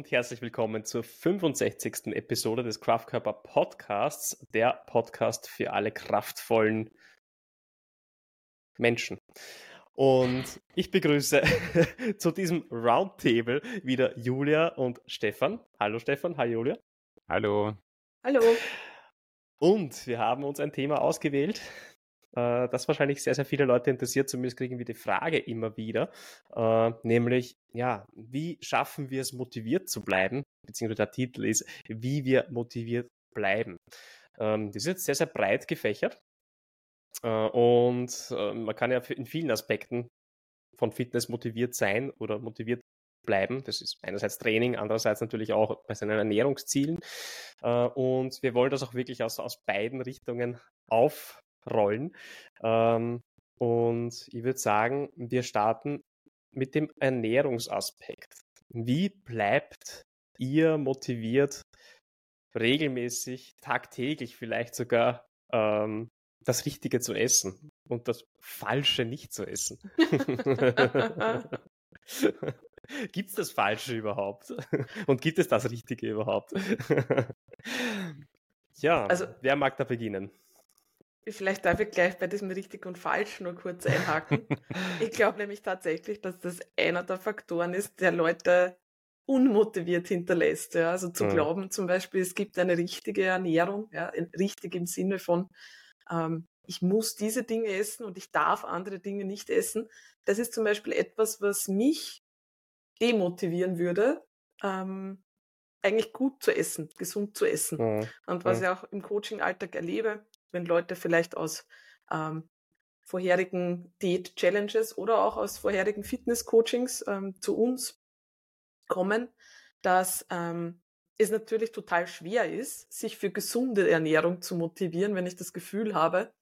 und herzlich willkommen zur 65. Episode des Kraftkörper Podcasts, der Podcast für alle kraftvollen Menschen. Und ich begrüße zu diesem Roundtable wieder Julia und Stefan. Hallo Stefan, hallo Julia. Hallo. Hallo. Und wir haben uns ein Thema ausgewählt, äh, das wahrscheinlich sehr, sehr viele Leute interessiert. Zumindest kriegen wir die Frage immer wieder, äh, nämlich, ja, wie schaffen wir es, motiviert zu bleiben? Beziehungsweise der Titel ist, wie wir motiviert bleiben. Ähm, das ist jetzt sehr, sehr breit gefächert. Äh, und äh, man kann ja in vielen Aspekten von Fitness motiviert sein oder motiviert bleiben. Das ist einerseits Training, andererseits natürlich auch bei seinen Ernährungszielen. Äh, und wir wollen das auch wirklich aus, aus beiden Richtungen aufrollen. Ähm, und ich würde sagen, wir starten mit dem Ernährungsaspekt. Wie bleibt ihr motiviert, regelmäßig, tagtäglich vielleicht sogar ähm, das Richtige zu essen und das Falsche nicht zu essen. gibt es das Falsche überhaupt? Und gibt es das Richtige überhaupt? ja, also, wer mag da beginnen? Vielleicht darf ich gleich bei diesem Richtig und Falsch nur kurz einhaken. ich glaube nämlich tatsächlich, dass das einer der Faktoren ist, der Leute unmotiviert hinterlässt. Ja? Also zu mhm. glauben zum Beispiel, es gibt eine richtige Ernährung, ja? richtig im Sinne von, ähm, ich muss diese Dinge essen und ich darf andere Dinge nicht essen. Das ist zum Beispiel etwas, was mich demotivieren würde, ähm, eigentlich gut zu essen, gesund zu essen. Mhm. Und was ich auch im Coaching-Alltag erlebe, wenn Leute vielleicht aus ähm, vorherigen Diät-Challenges oder auch aus vorherigen Fitness-Coachings ähm, zu uns kommen, dass ähm, es natürlich total schwer ist, sich für gesunde Ernährung zu motivieren, wenn ich das Gefühl habe,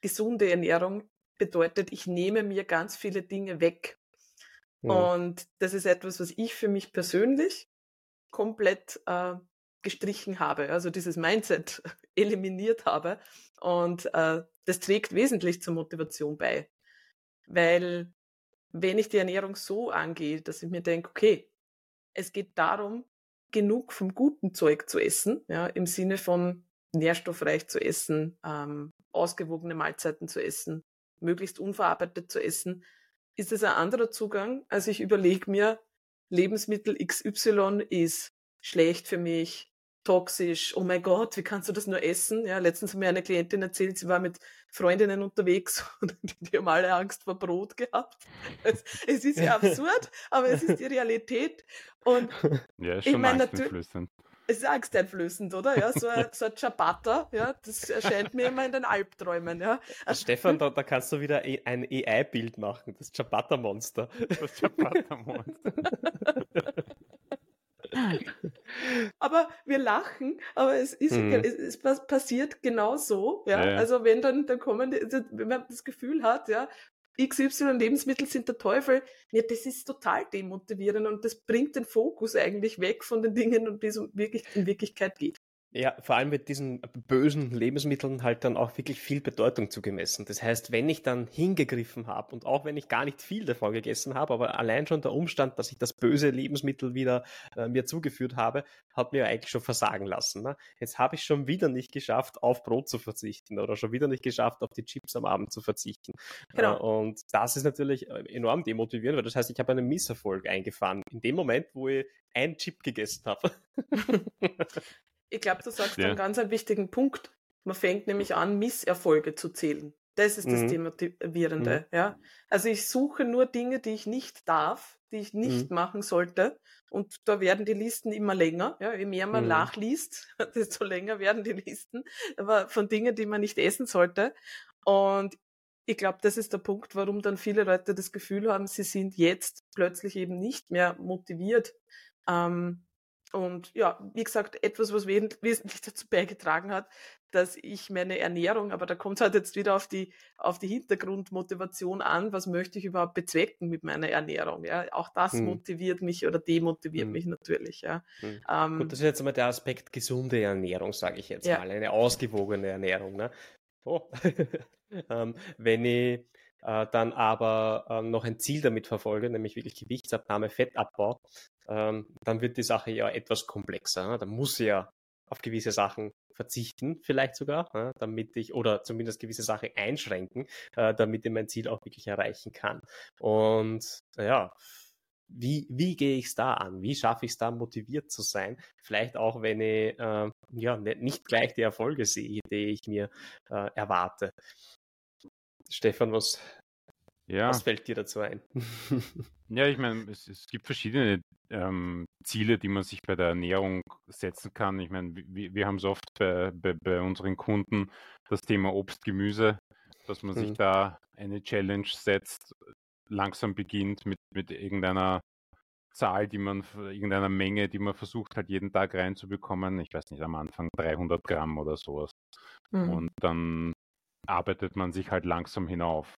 gesunde Ernährung bedeutet, ich nehme mir ganz viele Dinge weg. Mhm. Und das ist etwas, was ich für mich persönlich komplett äh, gestrichen habe, also dieses Mindset eliminiert habe. Und äh, das trägt wesentlich zur Motivation bei. Weil wenn ich die Ernährung so angehe, dass ich mir denke, okay, es geht darum, genug vom guten Zeug zu essen, ja, im Sinne von nährstoffreich zu essen, ähm, ausgewogene Mahlzeiten zu essen, möglichst unverarbeitet zu essen, ist es ein anderer Zugang, als ich überlege mir, Lebensmittel XY ist schlecht für mich, toxisch, oh mein Gott, wie kannst du das nur essen? Ja, letztens hat mir eine Klientin erzählt, sie war mit Freundinnen unterwegs und die haben alle Angst vor Brot gehabt. Es, es ist ja absurd, aber es ist die Realität. Und ja, schon ich meine natürlich, es ist angsteinflößend, oder? Ja, so ein, so ein Ciabatta, ja, das erscheint mir immer in den Albträumen, ja. Stefan, da, da kannst du wieder e, ein AI-Bild machen, das Ciabatta-Monster. Das Ciabatta-Monster. aber wir lachen, aber es ist, mhm. es, es, passiert genau so, ja? ja. Also wenn dann, dann kommen, also wenn man das Gefühl hat, ja, XY Lebensmittel sind der Teufel, ja, das ist total demotivierend und das bringt den Fokus eigentlich weg von den Dingen, um die es wirklich in Wirklichkeit geht. Ja, vor allem mit diesen bösen Lebensmitteln halt dann auch wirklich viel Bedeutung zugemessen. Das heißt, wenn ich dann hingegriffen habe und auch wenn ich gar nicht viel davon gegessen habe, aber allein schon der Umstand, dass ich das böse Lebensmittel wieder äh, mir zugeführt habe, hat mir eigentlich schon versagen lassen. Ne? Jetzt habe ich schon wieder nicht geschafft, auf Brot zu verzichten oder schon wieder nicht geschafft, auf die Chips am Abend zu verzichten. Genau. Äh, und das ist natürlich äh, enorm demotivierend, weil das heißt, ich habe einen Misserfolg eingefahren. In dem Moment, wo ich ein Chip gegessen habe. Ich glaube, du sagst ja. einen ganz einen wichtigen Punkt. Man fängt nämlich an, Misserfolge zu zählen. Das ist das mhm. Demotivierende, mhm. ja. Also ich suche nur Dinge, die ich nicht darf, die ich nicht mhm. machen sollte. Und da werden die Listen immer länger. Ja, je mehr man mhm. nachliest, desto länger werden die Listen. Aber von Dingen, die man nicht essen sollte. Und ich glaube, das ist der Punkt, warum dann viele Leute das Gefühl haben, sie sind jetzt plötzlich eben nicht mehr motiviert, ähm, und ja, wie gesagt, etwas, was wesentlich dazu beigetragen hat, dass ich meine Ernährung, aber da kommt es halt jetzt wieder auf die, auf die Hintergrundmotivation an, was möchte ich überhaupt bezwecken mit meiner Ernährung. Ja? Auch das hm. motiviert mich oder demotiviert hm. mich natürlich. Ja? Hm. Ähm, Gut, das ist jetzt einmal der Aspekt gesunde Ernährung, sage ich jetzt ja. mal, eine ausgewogene Ernährung. Ne? Oh. ähm, wenn ich äh, dann aber äh, noch ein Ziel damit verfolge, nämlich wirklich Gewichtsabnahme, Fettabbau, ähm, dann wird die Sache ja etwas komplexer. Ne? Da muss ja auf gewisse Sachen verzichten, vielleicht sogar, ja, damit ich, oder zumindest gewisse Sachen einschränken, äh, damit ich mein Ziel auch wirklich erreichen kann. Und ja, wie, wie gehe ich es da an? Wie schaffe ich es da, motiviert zu sein? Vielleicht auch, wenn ich äh, ja, nicht gleich die Erfolge sehe, die ich mir äh, erwarte. Stefan, was, ja. was fällt dir dazu ein? ja, ich meine, es, es gibt verschiedene ähm, Ziele, die man sich bei der Ernährung setzen kann. Ich meine, wir, wir haben es oft bei, bei, bei, unseren Kunden das Thema Obst, Gemüse, dass man mhm. sich da eine Challenge setzt, langsam beginnt mit, mit irgendeiner Zahl, die man, irgendeiner Menge, die man versucht halt jeden Tag reinzubekommen. Ich weiß nicht, am Anfang 300 Gramm oder sowas. Mhm. Und dann arbeitet man sich halt langsam hinauf.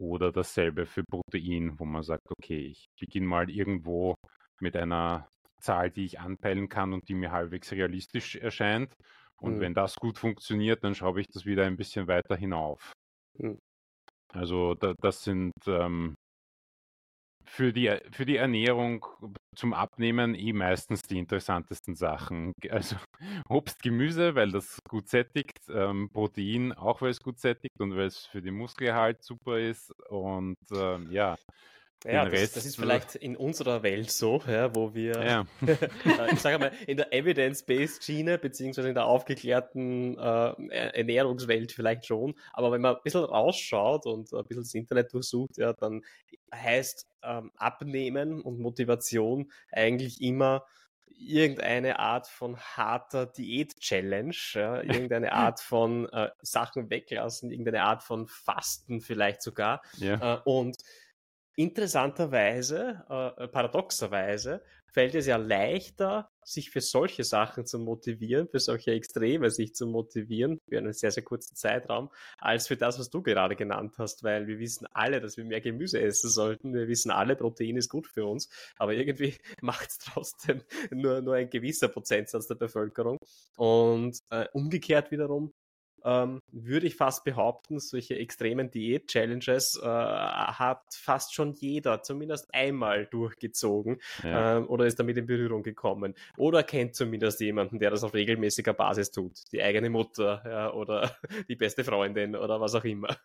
Oder dasselbe für Protein, wo man sagt, okay, ich beginne mal irgendwo mit einer Zahl, die ich anpeilen kann und die mir halbwegs realistisch erscheint. Und mhm. wenn das gut funktioniert, dann schraube ich das wieder ein bisschen weiter hinauf. Mhm. Also da, das sind ähm, für, die, für die Ernährung zum Abnehmen eh meistens die interessantesten Sachen. Also Obst, Gemüse, weil das gut sättigt, ähm, Protein auch, weil es gut sättigt und weil es für den Muskelerhalt super ist. Und ähm, ja, ja, das, das, ist vielleicht in unserer Welt so, ja, wo wir, ja. Äh, ich sage mal, in der Evidence-Based Schiene, beziehungsweise in der aufgeklärten äh, Ernährungswelt vielleicht schon, aber wenn man ein bisschen rausschaut und ein bisschen das Internet durchsucht, ja, dann heißt ähm, Abnehmen und Motivation eigentlich immer irgendeine Art von harter Diät-Challenge, ja, irgendeine Art von äh, Sachen weglassen, irgendeine Art von Fasten vielleicht sogar. Ja. Äh, und interessanterweise, äh, paradoxerweise, fällt es ja leichter, sich für solche Sachen zu motivieren, für solche Extreme sich zu motivieren, für einen sehr, sehr kurzen Zeitraum, als für das, was du gerade genannt hast, weil wir wissen alle, dass wir mehr Gemüse essen sollten. Wir wissen alle, Protein ist gut für uns, aber irgendwie macht es trotzdem nur, nur ein gewisser Prozentsatz der Bevölkerung. Und äh, umgekehrt wiederum, ähm, würde ich fast behaupten, solche extremen Diät-Challenges äh, hat fast schon jeder zumindest einmal durchgezogen ja. ähm, oder ist damit in Berührung gekommen oder kennt zumindest jemanden, der das auf regelmäßiger Basis tut. Die eigene Mutter ja, oder die beste Freundin oder was auch immer.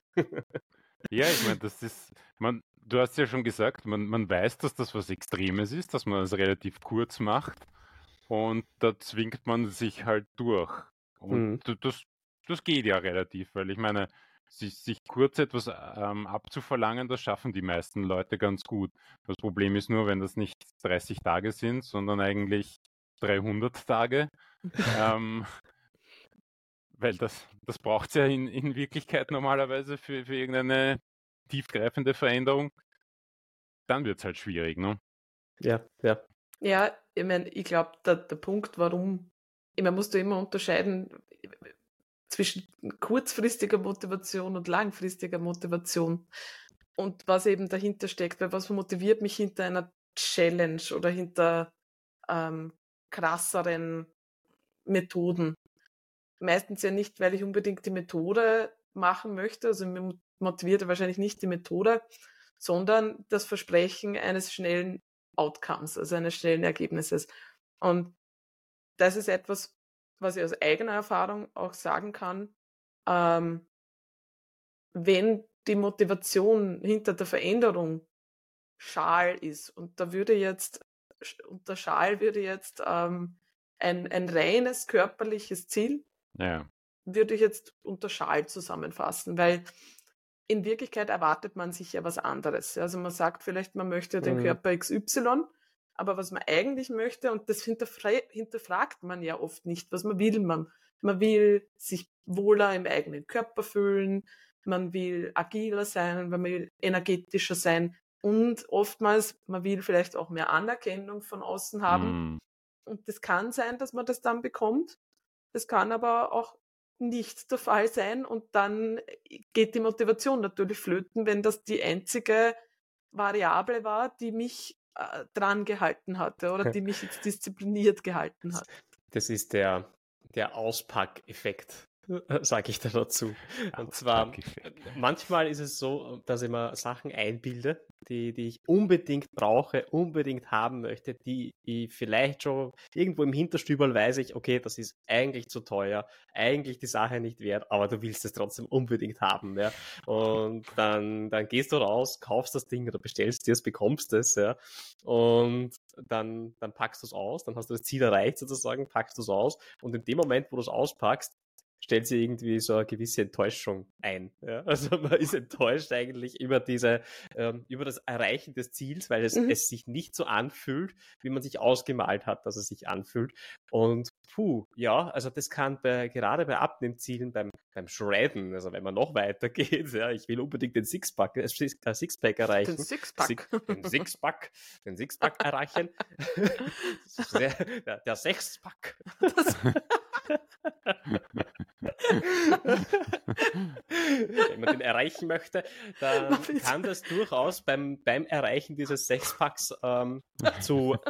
ja, ich meine, das ist, man, du hast ja schon gesagt, man, man weiß, dass das was Extremes ist, dass man es das relativ kurz macht und da zwingt man sich halt durch. Und mhm. das das geht ja relativ, weil ich meine, sich, sich kurz etwas ähm, abzuverlangen, das schaffen die meisten Leute ganz gut. Das Problem ist nur, wenn das nicht 30 Tage sind, sondern eigentlich 300 Tage. ähm, weil das, das braucht es ja in, in Wirklichkeit normalerweise für, für irgendeine tiefgreifende Veränderung. Dann wird es halt schwierig, ne? Ja, ja. Ja, ich meine, ich glaube, der, der Punkt, warum, ich meine, musst du immer unterscheiden, zwischen kurzfristiger Motivation und langfristiger Motivation und was eben dahinter steckt, weil was motiviert mich hinter einer Challenge oder hinter ähm, krasseren Methoden. Meistens ja nicht, weil ich unbedingt die Methode machen möchte, also mir motiviert wahrscheinlich nicht die Methode, sondern das Versprechen eines schnellen Outcomes, also eines schnellen Ergebnisses. Und das ist etwas, was ich aus eigener Erfahrung auch sagen kann, ähm, wenn die Motivation hinter der Veränderung Schal ist und da würde jetzt, unter Schal würde jetzt ähm, ein, ein reines körperliches Ziel, ja. würde ich jetzt unter Schal zusammenfassen, weil in Wirklichkeit erwartet man sich ja was anderes. Also man sagt vielleicht, man möchte den mhm. Körper XY aber was man eigentlich möchte, und das hinterfragt man ja oft nicht, was man will. Man, man will sich wohler im eigenen Körper fühlen, man will agiler sein, man will energetischer sein und oftmals, man will vielleicht auch mehr Anerkennung von außen haben. Mm. Und das kann sein, dass man das dann bekommt. Das kann aber auch nicht der Fall sein und dann geht die Motivation natürlich flöten, wenn das die einzige Variable war, die mich äh, dran gehalten hatte oder die mich jetzt diszipliniert gehalten hat. Das ist der, der Auspackeffekt sage ich da dazu. Und zwar, manchmal ist es so, dass ich mir Sachen einbilde, die, die ich unbedingt brauche, unbedingt haben möchte, die ich vielleicht schon irgendwo im Hinterstübel weiß ich, okay, das ist eigentlich zu teuer, eigentlich die Sache nicht wert, aber du willst es trotzdem unbedingt haben, ja. Und dann, dann gehst du raus, kaufst das Ding oder bestellst dir es, bekommst es, ja. Und dann, dann packst du es aus, dann hast du das Ziel erreicht sozusagen, packst du es aus und in dem Moment, wo du es auspackst, stellt sich irgendwie so eine gewisse Enttäuschung ein. Ja? Also man ist enttäuscht eigentlich über diese, ähm, über das Erreichen des Ziels, weil es, mhm. es sich nicht so anfühlt, wie man sich ausgemalt hat, dass es sich anfühlt. Und puh, ja, also das kann bei, gerade bei Abnehmzielen, beim, beim Shredden, also wenn man noch weiter geht, ja, ich will unbedingt den Sixpack, äh, Sixpack erreichen. Den Sixpack. den Sixpack, den Sixpack erreichen. der, der, der Sechspack. Wenn man den erreichen möchte, dann kann das durchaus beim, beim Erreichen dieses Sechspacks ähm, zu,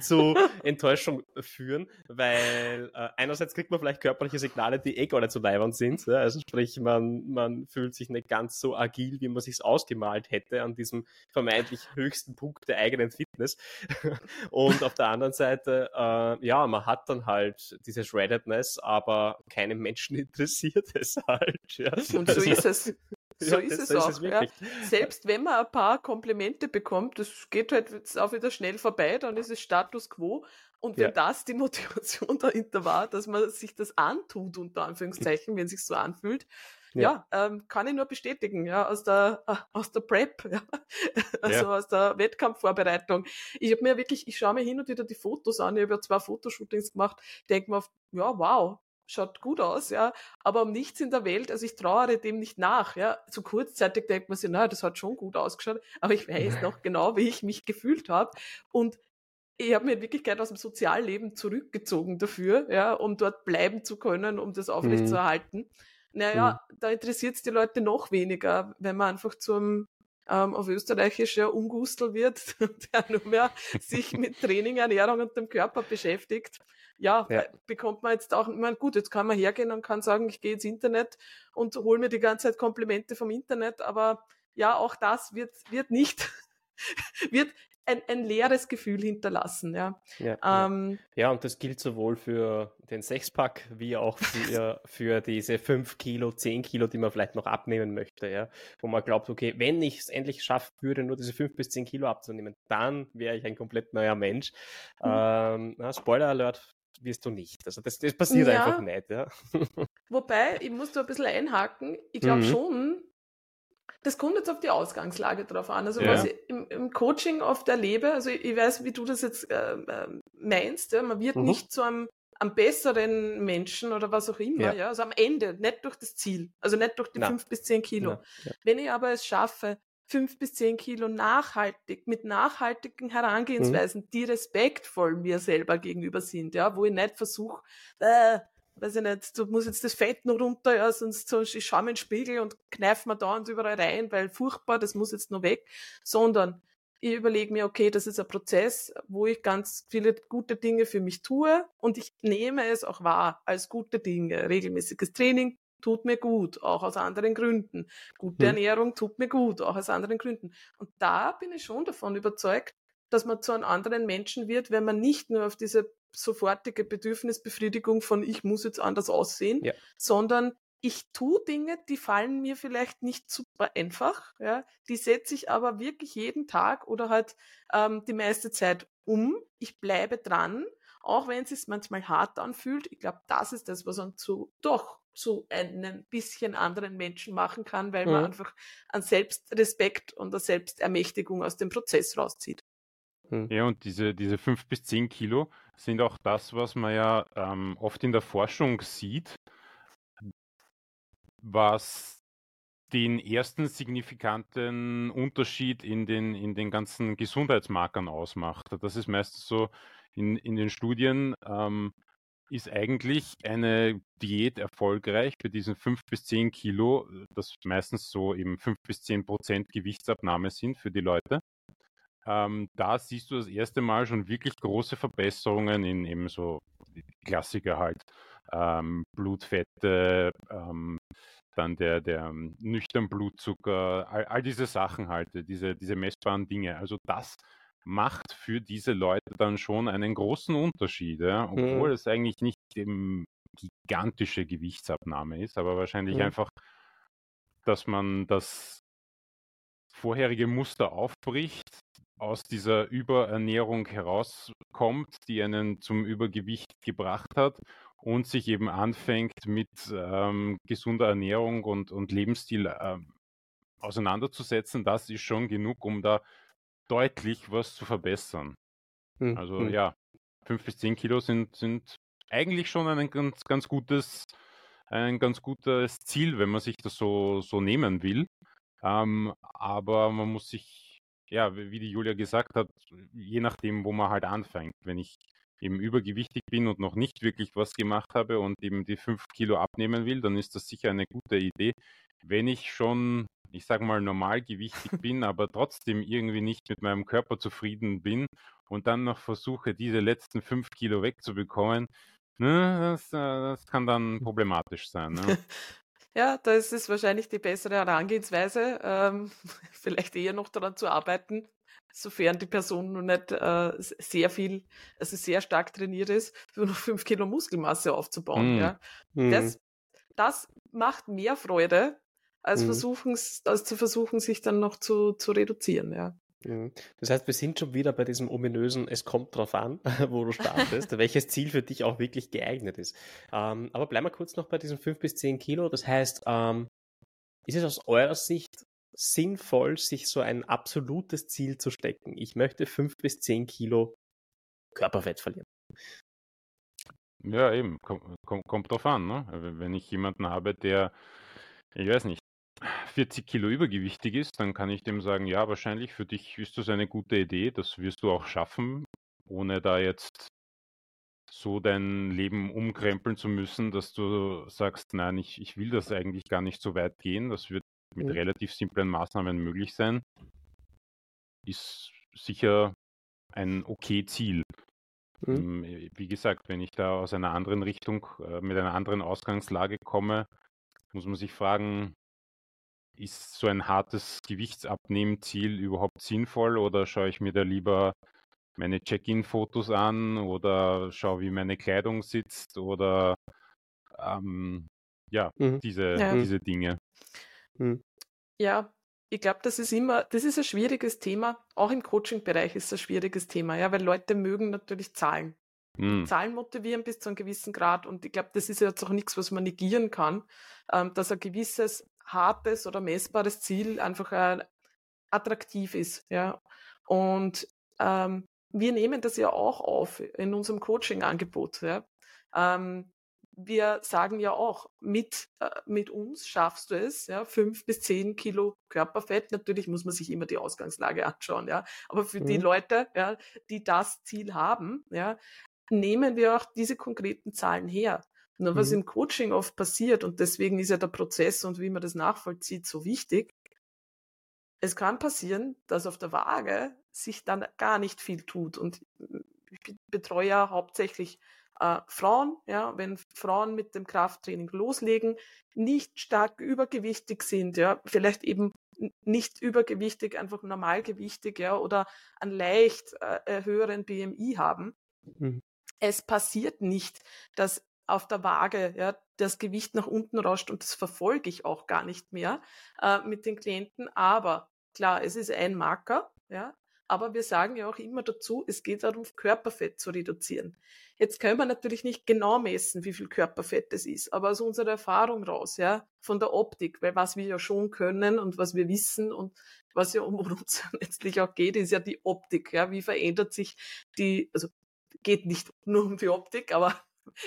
zu Enttäuschung führen, weil äh, einerseits kriegt man vielleicht körperliche Signale, die eh gar nicht so leibend sind. Ja? Also sprich, man, man fühlt sich nicht ganz so agil, wie man sich ausgemalt hätte an diesem vermeintlich höchsten Punkt der eigenen Fitness. Und auf der anderen Seite, äh, ja, man hat dann halt diese Shreddedness, aber keinem Menschen interessiert es halt. Ja? Und so also, ist es. So ja, ist es auch. Ist es ja. Selbst wenn man ein paar Komplimente bekommt, das geht halt jetzt auch wieder schnell vorbei, dann ist es Status quo. Und wenn ja. das die Motivation dahinter war, dass man sich das antut, unter Anführungszeichen, wenn es sich so anfühlt, ja, ja ähm, kann ich nur bestätigen, ja, aus der, äh, aus der Prep, ja, also ja. aus der Wettkampfvorbereitung. Ich habe mir wirklich, ich schaue mir hin und wieder die Fotos an, ich habe ja zwei Fotoshootings gemacht, denke mir, ja, wow, schaut gut aus, ja, aber um nichts in der Welt, also ich trauere dem nicht nach, ja, so kurzzeitig denkt man sich, naja, das hat schon gut ausgeschaut, aber ich weiß noch genau, wie ich mich gefühlt habe und ich habe mir in Wirklichkeit aus dem Sozialleben zurückgezogen dafür, ja, um dort bleiben zu können, um das aufrechtzuerhalten. Mhm. Naja, mhm. da interessiert es die Leute noch weniger, wenn man einfach zum ähm, auf Österreichisch ja Ungustel wird, der nur mehr sich mit Training, Ernährung und dem Körper beschäftigt. Ja, ja, bekommt man jetzt auch, meine, gut, jetzt kann man hergehen und kann sagen, ich gehe ins Internet und hole mir die ganze Zeit Komplimente vom Internet, aber ja, auch das wird, wird nicht, wird ein, ein leeres Gefühl hinterlassen. Ja. Ja, ähm, ja. und das gilt sowohl für den Sechspack wie auch für, für diese fünf Kilo, zehn Kilo, die man vielleicht noch abnehmen möchte. Ja. Wo man glaubt, okay, wenn ich es endlich schaffen würde, nur diese fünf bis zehn Kilo abzunehmen, dann wäre ich ein komplett neuer Mensch. Mhm. Ähm, na, Spoiler Alert, wirst du nicht. Also das, das passiert ja. einfach nicht. Ja. Wobei, ich muss da ein bisschen einhaken, ich glaube mhm. schon, das kommt jetzt auf die Ausgangslage drauf an. Also ja. was ich im, im, Coaching oft erlebe, also ich, ich weiß, wie du das jetzt äh, äh meinst, ja, man wird mhm. nicht zu einem, einem, besseren Menschen oder was auch immer, ja. ja. also am Ende, nicht durch das Ziel, also nicht durch die Na. fünf bis zehn Kilo. Ja. Wenn ich aber es schaffe, fünf bis zehn Kilo nachhaltig, mit nachhaltigen Herangehensweisen, mhm. die respektvoll mir selber gegenüber sind, ja, wo ich nicht versuche, äh, weiß ich nicht, du musst jetzt das Fett noch runter, ja, sonst so, ich schaue mir in den Spiegel und kneife mir da und überall rein, weil furchtbar, das muss jetzt noch weg, sondern ich überlege mir, okay, das ist ein Prozess, wo ich ganz viele gute Dinge für mich tue und ich nehme es auch wahr als gute Dinge. Regelmäßiges Training tut mir gut, auch aus anderen Gründen. Gute hm. Ernährung tut mir gut, auch aus anderen Gründen. Und da bin ich schon davon überzeugt, dass man zu einem anderen Menschen wird, wenn man nicht nur auf diese sofortige Bedürfnisbefriedigung von ich muss jetzt anders aussehen, ja. sondern ich tue Dinge, die fallen mir vielleicht nicht super einfach, ja, die setze ich aber wirklich jeden Tag oder halt ähm, die meiste Zeit um. Ich bleibe dran, auch wenn es sich manchmal hart anfühlt. Ich glaube, das ist das, was man zu doch zu einem bisschen anderen Menschen machen kann, weil man mhm. einfach an Selbstrespekt und an Selbstermächtigung aus dem Prozess rauszieht. Hm. Ja, und diese, diese fünf bis zehn Kilo sind auch das, was man ja ähm, oft in der Forschung sieht, was den ersten signifikanten Unterschied in den, in den ganzen Gesundheitsmarkern ausmacht. Das ist meistens so in, in den Studien, ähm, ist eigentlich eine Diät erfolgreich bei diesen fünf bis zehn Kilo, das meistens so eben fünf bis zehn Prozent Gewichtsabnahme sind für die Leute ähm, da siehst du das erste Mal schon wirklich große Verbesserungen in eben so Klassiker halt. Ähm, Blutfette, ähm, dann der, der ähm, nüchtern Blutzucker, all, all diese Sachen halt, diese, diese messbaren Dinge. Also das macht für diese Leute dann schon einen großen Unterschied, ja? obwohl mhm. es eigentlich nicht eben gigantische Gewichtsabnahme ist, aber wahrscheinlich mhm. einfach, dass man das vorherige Muster aufbricht, aus dieser Überernährung herauskommt, die einen zum Übergewicht gebracht hat und sich eben anfängt mit ähm, gesunder Ernährung und, und Lebensstil äh, auseinanderzusetzen, das ist schon genug, um da deutlich was zu verbessern. Mhm. Also hm. ja, fünf bis zehn Kilo sind, sind eigentlich schon ein ganz, ganz gutes, ein ganz gutes Ziel, wenn man sich das so, so nehmen will. Ähm, aber man muss sich, ja, wie die Julia gesagt hat, je nachdem, wo man halt anfängt. Wenn ich eben übergewichtig bin und noch nicht wirklich was gemacht habe und eben die fünf Kilo abnehmen will, dann ist das sicher eine gute Idee. Wenn ich schon, ich sage mal, normalgewichtig bin, aber trotzdem irgendwie nicht mit meinem Körper zufrieden bin und dann noch versuche, diese letzten fünf Kilo wegzubekommen, ne, das, äh, das kann dann problematisch sein. Ne? Ja, das ist wahrscheinlich die bessere Herangehensweise. Ähm, vielleicht eher noch daran zu arbeiten, sofern die Person noch nicht äh, sehr viel, also sehr stark trainiert ist, für noch fünf Kilo Muskelmasse aufzubauen. Mm. Ja. Mm. Das, das macht mehr Freude, als, mm. versuchen, als zu versuchen, sich dann noch zu, zu reduzieren. Ja. Mhm. Das heißt, wir sind schon wieder bei diesem ominösen, es kommt drauf an, wo du startest, welches Ziel für dich auch wirklich geeignet ist. Ähm, aber bleiben wir kurz noch bei diesen fünf bis zehn Kilo. Das heißt, ähm, ist es aus eurer Sicht sinnvoll, sich so ein absolutes Ziel zu stecken. Ich möchte fünf bis zehn Kilo Körperfett verlieren. Ja, eben, kommt, kommt, kommt drauf an. Ne? Wenn ich jemanden habe, der, ich weiß nicht, 40 Kilo übergewichtig ist, dann kann ich dem sagen, ja, wahrscheinlich für dich ist das eine gute Idee, das wirst du auch schaffen, ohne da jetzt so dein Leben umkrempeln zu müssen, dass du sagst, nein, ich, ich will das eigentlich gar nicht so weit gehen. Das wird mit mhm. relativ simplen Maßnahmen möglich sein, ist sicher ein okay Ziel. Mhm. Ähm, wie gesagt, wenn ich da aus einer anderen Richtung, äh, mit einer anderen Ausgangslage komme, muss man sich fragen, ist so ein hartes Gewichtsabnehmziel überhaupt sinnvoll oder schaue ich mir da lieber meine Check-in-Fotos an oder schaue, wie meine Kleidung sitzt oder ähm, ja, mhm. diese, ja. diese Dinge. Mhm. Ja, ich glaube, das ist immer, das ist ein schwieriges Thema. Auch im Coaching-Bereich ist es ein schwieriges Thema, ja, weil Leute mögen natürlich Zahlen. Mhm. Zahlen motivieren bis zu einem gewissen Grad und ich glaube, das ist jetzt auch nichts, was man negieren kann, ähm, dass ein gewisses hartes oder messbares Ziel einfach äh, attraktiv ist, ja. Und ähm, wir nehmen das ja auch auf in unserem Coaching-Angebot, ja. Ähm, wir sagen ja auch, mit, äh, mit uns schaffst du es, ja, fünf bis zehn Kilo Körperfett. Natürlich muss man sich immer die Ausgangslage anschauen, ja. Aber für mhm. die Leute, ja, die das Ziel haben, ja, nehmen wir auch diese konkreten Zahlen her. Nur was mhm. im Coaching oft passiert, und deswegen ist ja der Prozess und wie man das nachvollzieht so wichtig, es kann passieren, dass auf der Waage sich dann gar nicht viel tut. Und ich betreue ja hauptsächlich äh, Frauen, ja, wenn Frauen mit dem Krafttraining loslegen, nicht stark übergewichtig sind, ja, vielleicht eben nicht übergewichtig, einfach normalgewichtig, ja, oder einen leicht äh, höheren BMI haben. Mhm. Es passiert nicht, dass auf der Waage ja, das Gewicht nach unten rauscht und das verfolge ich auch gar nicht mehr äh, mit den Klienten. Aber klar, es ist ein Marker, ja, aber wir sagen ja auch immer dazu, es geht darum, Körperfett zu reduzieren. Jetzt können wir natürlich nicht genau messen, wie viel Körperfett es ist, aber aus unserer Erfahrung raus, ja, von der Optik, weil was wir ja schon können und was wir wissen und was ja um uns letztlich auch geht, ist ja die Optik, ja, wie verändert sich die, also geht nicht nur um die Optik, aber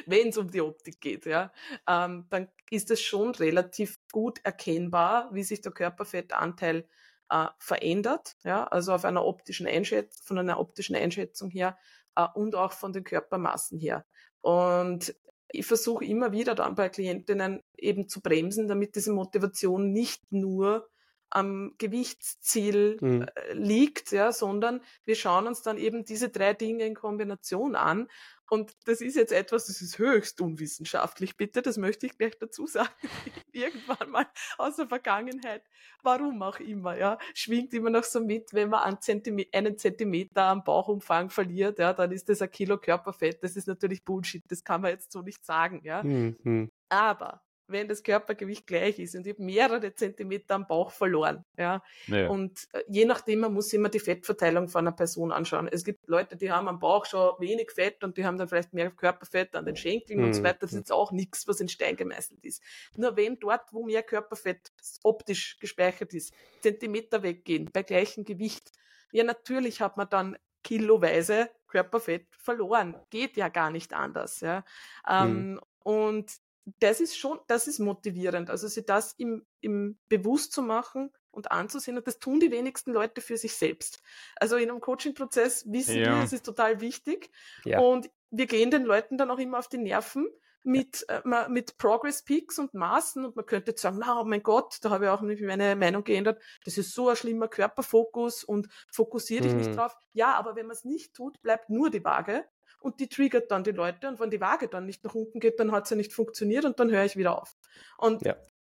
wenn es um die Optik geht, ja, ähm, dann ist es schon relativ gut erkennbar, wie sich der Körperfettanteil äh, verändert, ja, also auf einer optischen Einschätzung, von einer optischen Einschätzung her äh, und auch von den Körpermassen her. Und ich versuche immer wieder dann bei Klientinnen eben zu bremsen, damit diese Motivation nicht nur am Gewichtsziel mhm. Äh, liegt, ja, sondern wir schauen uns dann eben diese drei Dinge in Kombination an Und das ist jetzt etwas, das ist höchst unwissenschaftlich, bitte, das möchte ich gleich dazu sagen. Irgendwann mal aus der Vergangenheit, warum auch immer, ja, schwingt immer noch so mit, wenn man einen Zentimeter, einen Zentimeter am Bauchumfang verliert, ja, dann ist das ein Kilo Körperfett. Das ist natürlich Bullshit, das kann man jetzt so nicht sagen, ja. Mhm. Aber wenn das Körpergewicht gleich ist. Und ich habe mehrere Zentimeter am Bauch verloren. Ja. ja. Und äh, je nachdem, man muss immer die Fettverteilung von einer Person anschauen. Es gibt Leute, die haben am Bauch schon wenig Fett und die haben dann vielleicht mehr Körperfett an den Schenkeln mhm. und so hm, weiter. Das ist hm. jetzt auch nichts, was in Stein gemeißelt ist. Nur wenn dort, wo mehr Körperfett optisch gespeichert ist, Zentimeter weggehen, bei gleichem Gewicht, ja, natürlich hat man dann kiloweise Körperfett verloren. Geht ja gar nicht anders. Ja. Ähm, mhm. Und das ist schon, das ist motivierend. Also sich das im, im bewusst zu machen und anzusehen. Und das tun die wenigsten Leute für sich selbst. Also in einem Coaching-Prozess wissen ja. wir, es ist total wichtig. Ja. Und wir gehen den Leuten dann auch immer auf die Nerven mit, äh, mit Progress Peaks und Maßen. Und man könnte jetzt sagen, na, oh mein Gott, da habe ich auch meine Meinung geändert. Das ist so ein schlimmer Körperfokus und fokussiere dich hm. nicht drauf. Ja, aber wenn man es nicht tut, bleibt nur die Waage und die triggert dann die Leute und wenn die Waage dann nicht nach unten geht, dann hat sie nicht funktioniert und dann höre ich wieder auf. Und ja.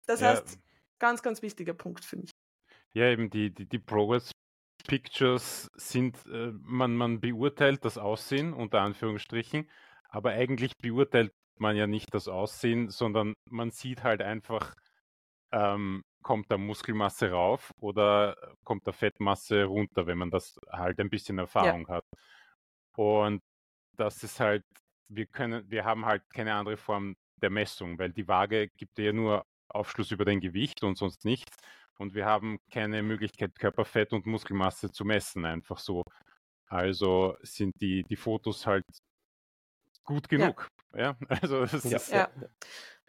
das heißt, ja. ganz, ganz wichtiger Punkt für mich. Ja, eben die, die, die Progress Pictures sind, äh, man, man beurteilt das Aussehen unter Anführungsstrichen, aber eigentlich beurteilt man ja nicht das Aussehen, sondern man sieht halt einfach, ähm, kommt da Muskelmasse rauf oder kommt da Fettmasse runter, wenn man das halt ein bisschen Erfahrung ja. hat. Und das ist halt, wir können, wir haben halt keine andere Form der Messung, weil die Waage gibt ja nur Aufschluss über dein Gewicht und sonst nichts. Und wir haben keine Möglichkeit, Körperfett und Muskelmasse zu messen, einfach so. Also sind die, die Fotos halt gut genug. Ja, ja? also das ja. ist. Ja.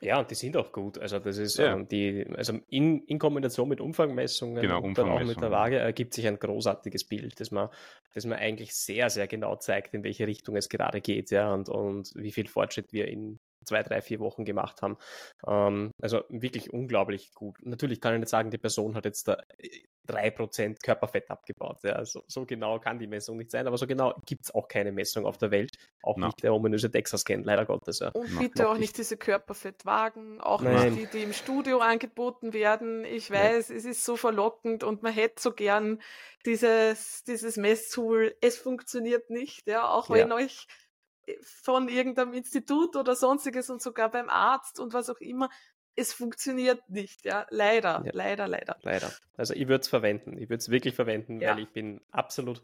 Ja, und die sind auch gut. Also das ist ja. ähm, die, also in, in Kombination mit Umfangmessungen genau, und dann auch mit der Waage ergibt sich ein großartiges Bild, das man, das man eigentlich sehr, sehr genau zeigt, in welche Richtung es gerade geht, ja, und, und wie viel Fortschritt wir in zwei, drei, vier Wochen gemacht haben. Ähm, also wirklich unglaublich gut. Natürlich kann ich nicht sagen, die Person hat jetzt da 3% äh, Körperfett abgebaut. Ja, so, so, genau kann die Messung nicht sein, aber so genau gibt es auch keine Messung auf der Welt. Auch no. nicht der ominöse DEXA-Scan, leider Gottes. Ja. Und bitte no. auch nicht diese Körperfettwagen, auch Nein. nicht die, die im Studio angeboten werden. Ich weiß, Nein. es ist so verlockend und man hätte so gern dieses, dieses Messtool. Es funktioniert nicht, ja, auch wenn ja. euch von irgendeinem Institut oder sonstiges und sogar beim Arzt und was auch immer. Es funktioniert nicht, ja. Leider, ja. leider, leider. Leider. Also ich würde es verwenden. Ich würde es wirklich verwenden, ja. weil ich bin absolut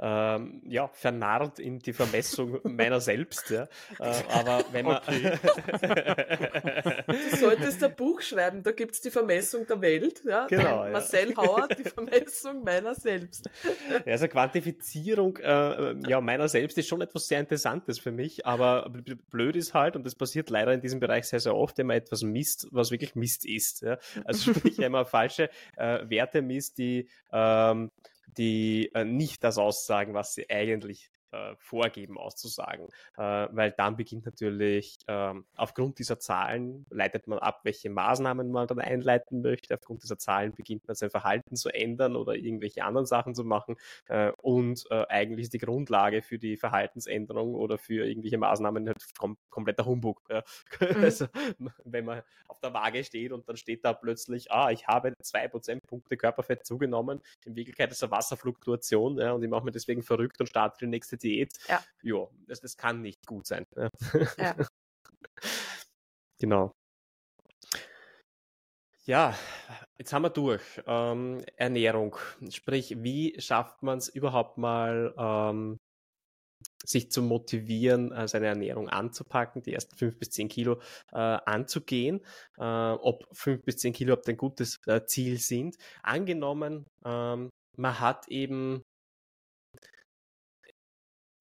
ähm, ja, vernarrt in die Vermessung meiner selbst. Ja. Äh, aber wenn man. Okay. du solltest ein Buch schreiben, da gibt es die Vermessung der Welt. Ja. Genau, Marcel ja. Hauer, die Vermessung meiner selbst. Ja, also Quantifizierung äh, ja, meiner selbst ist schon etwas sehr Interessantes für mich, aber blöd ist halt, und das passiert leider in diesem Bereich sehr, sehr oft, wenn man etwas misst, was wirklich Mist ist. Ja. Also sprich, wenn man falsche äh, Werte misst, die ähm, die äh, nicht das aussagen, was sie eigentlich äh, vorgeben auszusagen, äh, weil dann beginnt natürlich ähm, aufgrund dieser Zahlen leitet man ab, welche Maßnahmen man dann einleiten möchte. Aufgrund dieser Zahlen beginnt man sein Verhalten zu ändern oder irgendwelche anderen Sachen zu machen äh, und äh, eigentlich ist die Grundlage für die Verhaltensänderung oder für irgendwelche Maßnahmen halt kom kompletter Humbug. Ja. Mhm. Also, wenn man auf der Waage steht und dann steht da plötzlich, ah, ich habe zwei Prozentpunkte Körperfett zugenommen. In Wirklichkeit ist es eine Wasserfluktuation ja, und ich mache mir deswegen verrückt und starte die nächste Diät. Ja. Jo, das, das kann nicht gut sein. Ja. ja. genau. Ja, jetzt haben wir durch. Ähm, Ernährung. Sprich, wie schafft man es überhaupt mal, ähm, sich zu motivieren, äh, seine Ernährung anzupacken, die ersten fünf bis zehn Kilo äh, anzugehen. Äh, ob fünf bis zehn Kilo ob ein gutes äh, Ziel sind. Angenommen, ähm, man hat eben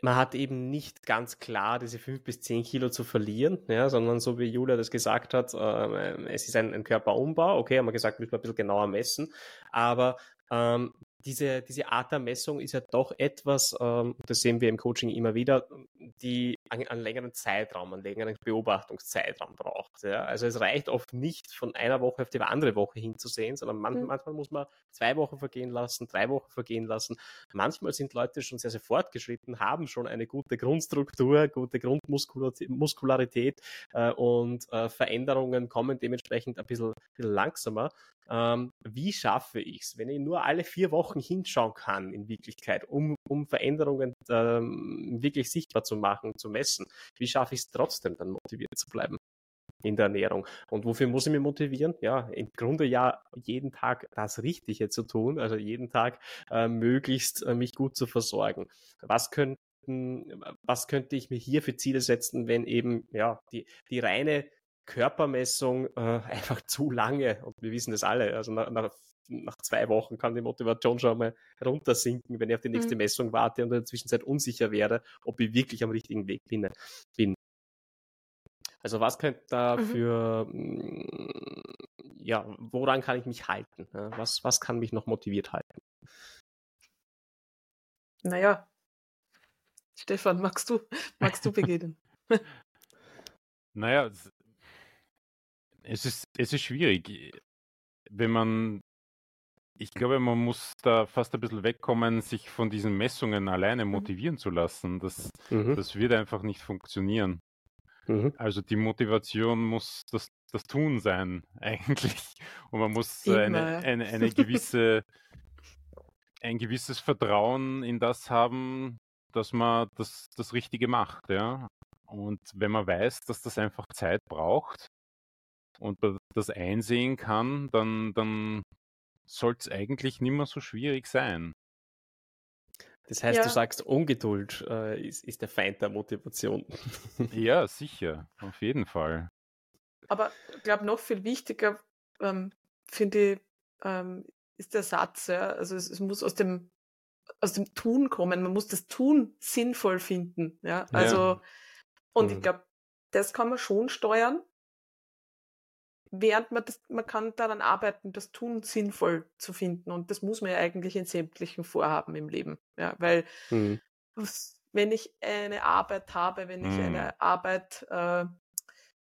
man hat eben nicht ganz klar diese fünf bis zehn Kilo zu verlieren, ja, sondern so wie Julia das gesagt hat, äh, es ist ein, ein, Körperumbau. Okay, haben wir gesagt, müssen wir ein bisschen genauer messen. Aber ähm, diese, diese Art der Messung ist ja doch etwas, ähm, das sehen wir im Coaching immer wieder, die einen, einen längeren Zeitraum, einen längeren Beobachtungszeitraum braucht. Ja? Also es reicht oft nicht von einer Woche auf die andere Woche hinzusehen, sondern man, mhm. manchmal muss man zwei Wochen vergehen lassen, drei Wochen vergehen lassen. Manchmal sind Leute schon sehr, sehr fortgeschritten, haben schon eine gute Grundstruktur, gute Grundmuskularität äh, und äh, Veränderungen kommen dementsprechend ein bisschen, bisschen langsamer ähm, wie schaffe ich es, wenn ich nur alle vier Wochen hinschauen kann in Wirklichkeit, um, um Veränderungen ähm, wirklich sichtbar zu machen, zu messen, wie schaffe ich es trotzdem dann motiviert zu bleiben? in der Ernährung. Und wofür muss ich mich motivieren? Ja, im Grunde ja jeden Tag das Richtige zu tun, also jeden Tag äh, möglichst äh, mich gut zu versorgen. Was könnten was könnte ich mir hier für Ziele setzen, wenn eben ja die, die reine Körpermessung äh, einfach zu lange, und wir wissen das alle, also nach, nach, nach, zwei Wochen kann die Motivation schon mal runtersinken, wenn ich auf die nächste mhm. Messung warte und in der Zwischenzeit unsicher werde, ob ich wirklich am richtigen Weg bin. bin. Also was könnte da mhm. für, mm, ja, woran kann ich mich halten? Was, was kann mich noch motiviert halten? Naja, Stefan, magst du, magst du beginnen? naja, es ist, es ist schwierig, wenn man, ich glaube, man muss da fast ein bisschen wegkommen, sich von diesen Messungen alleine mhm. motivieren zu lassen. Das, mhm. das wird einfach nicht funktionieren. Mhm. Also die Motivation muss das, das Tun sein, eigentlich. Und man muss eine, eine, eine gewisse, ein gewisses Vertrauen in das haben, dass man das, das Richtige macht, ja. Und wenn man weiß, dass das einfach Zeit braucht, und das einsehen kann, dann, dann soll es eigentlich nicht mehr so schwierig sein. Das heißt, ja. du sagst, Ungeduld äh, ist, ist der Feind der Motivation. ja, sicher, auf jeden Fall. Aber ich glaube, noch viel wichtiger ähm, finde ich, ähm, ist der Satz, ja? also es, es, muss aus dem, aus dem Tun kommen, man muss das Tun sinnvoll finden. Ja? Also, ja. und mhm. ich glaube, das kann man schon steuern, während man das, man kann daran arbeiten, das Tun sinnvoll zu finden. Und das muss man ja eigentlich in sämtlichen Vorhaben im Leben. Ja, weil mhm. wenn ich eine Arbeit habe, wenn ich eine mhm. Arbeit, äh,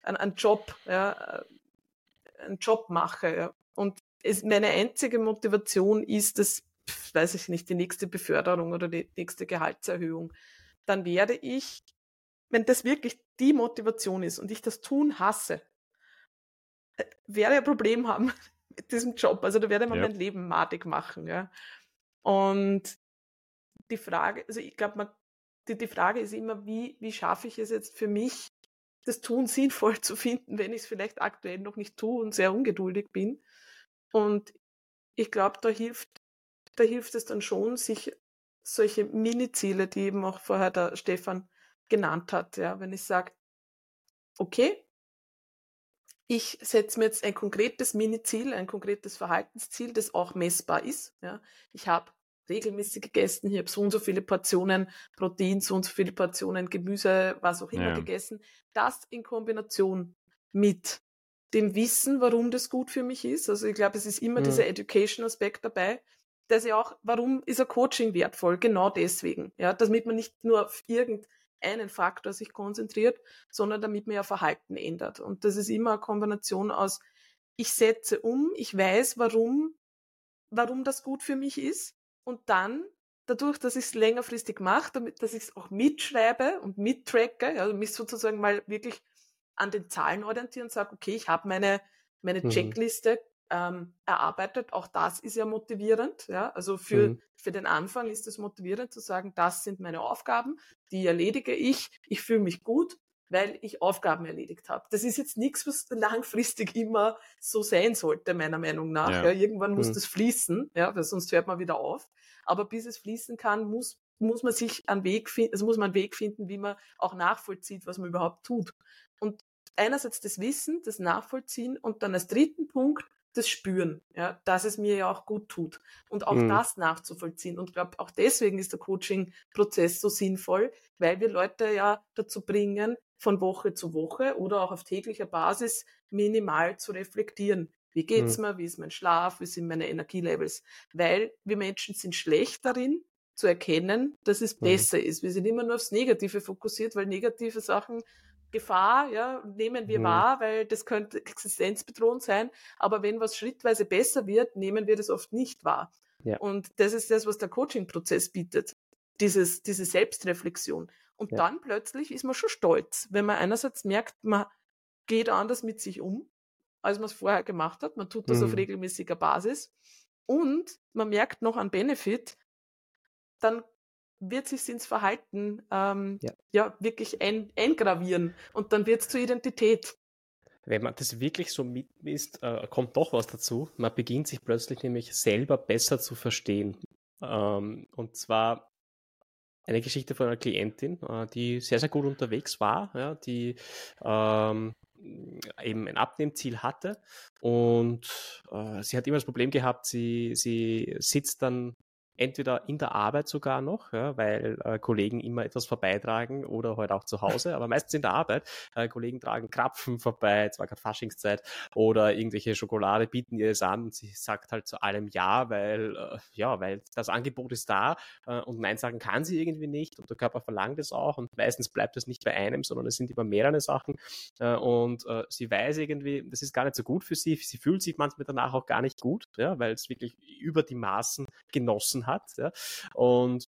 einen, Job, ja, äh, einen Job mache, ja, und es, meine einzige Motivation ist, das, weiß ich nicht, die nächste Beförderung oder die nächste Gehaltserhöhung, dann werde ich, wenn das wirklich die Motivation ist und ich das Tun hasse, werde ein Problem haben mit diesem Job. Also da werde man ja. mein Leben madig machen. Ja. Und die Frage, also ich glaube, die, die Frage ist immer, wie, wie schaffe ich es jetzt für mich, das Tun sinnvoll zu finden, wenn ich es vielleicht aktuell noch nicht tue und sehr ungeduldig bin. Und ich glaube, da hilft, da hilft es dann schon, sich solche Mini-Ziele, die eben auch vorher der Stefan genannt hat, ja, wenn ich sage, okay, ich setze mir jetzt ein konkretes Mini-Ziel, ein konkretes Verhaltensziel, das auch messbar ist. Ja. Ich habe regelmäßig gegessen, ich habe so und so viele Portionen Protein, so und so viele Portionen Gemüse, was auch immer ja. gegessen. Das in Kombination mit dem Wissen, warum das gut für mich ist. Also ich glaube, es ist immer mhm. dieser Education-Aspekt dabei. Das ja auch, warum ist ein Coaching wertvoll? Genau deswegen. Ja, damit man nicht nur auf irgendein einen Faktor sich konzentriert, sondern damit man ja Verhalten ändert. Und das ist immer eine Kombination aus, ich setze um, ich weiß, warum, warum das gut für mich ist und dann dadurch, dass ich es längerfristig mache, damit, dass ich es auch mitschreibe und mittracke, also mich sozusagen mal wirklich an den Zahlen orientieren und sage, okay, ich habe meine, meine mhm. Checkliste ähm, erarbeitet. Auch das ist ja motivierend. Ja? Also für, mhm. für den Anfang ist es motivierend zu sagen, das sind meine Aufgaben, die erledige ich. Ich fühle mich gut, weil ich Aufgaben erledigt habe. Das ist jetzt nichts, was langfristig immer so sein sollte, meiner Meinung nach. Ja. Ja, irgendwann muss mhm. das fließen, ja, weil sonst hört man wieder auf. Aber bis es fließen kann, muss muss man sich einen Weg finden, also muss man einen Weg finden, wie man auch nachvollzieht, was man überhaupt tut. Und einerseits das Wissen, das Nachvollziehen und dann als dritten Punkt das Spüren, ja, dass es mir ja auch gut tut und auch mhm. das nachzuvollziehen. Und ich glaube, auch deswegen ist der Coaching-Prozess so sinnvoll, weil wir Leute ja dazu bringen, von Woche zu Woche oder auch auf täglicher Basis minimal zu reflektieren. Wie geht's mhm. mir? Wie ist mein Schlaf? Wie sind meine Energielevels? Weil wir Menschen sind schlecht darin, zu erkennen, dass es mhm. besser ist. Wir sind immer nur aufs Negative fokussiert, weil negative Sachen Gefahr, ja, nehmen wir mhm. wahr, weil das könnte existenzbedrohend sein. Aber wenn was schrittweise besser wird, nehmen wir das oft nicht wahr. Ja. Und das ist das, was der Coaching-Prozess bietet. Dieses, diese Selbstreflexion. Und ja. dann plötzlich ist man schon stolz, wenn man einerseits merkt, man geht anders mit sich um, als man es vorher gemacht hat. Man tut das mhm. auf regelmäßiger Basis. Und man merkt noch einen Benefit, dann wird sich ins Verhalten ähm, ja. ja. wirklich ein, eingravieren und dann wird es zur Identität. Wenn man das wirklich so mitmisst, äh, kommt doch was dazu. Man beginnt sich plötzlich nämlich selber besser zu verstehen. Ähm, und zwar eine Geschichte von einer Klientin, äh, die sehr, sehr gut unterwegs war, ja, die ähm, eben ein Abnehmziel hatte und äh, sie hat immer das Problem gehabt, sie, sie sitzt dann entweder in der Arbeit sogar noch, ja, weil äh, Kollegen immer etwas vorbeitragen oder heute halt auch zu Hause, aber meistens in der Arbeit. Äh, Kollegen tragen Krapfen vorbei, zwar gerade Faschingszeit, oder irgendwelche Schokolade bieten ihr es an und sie sagt halt zu allem Ja, weil, äh, ja, weil das Angebot ist da äh, und Nein sagen kann sie irgendwie nicht und der Körper verlangt es auch und meistens bleibt es nicht bei einem, sondern es sind immer mehrere Sachen äh, und äh, sie weiß irgendwie, das ist gar nicht so gut für sie, sie fühlt sich manchmal danach auch gar nicht gut, ja, weil es wirklich über die Maßen genossen hat. Ja? Und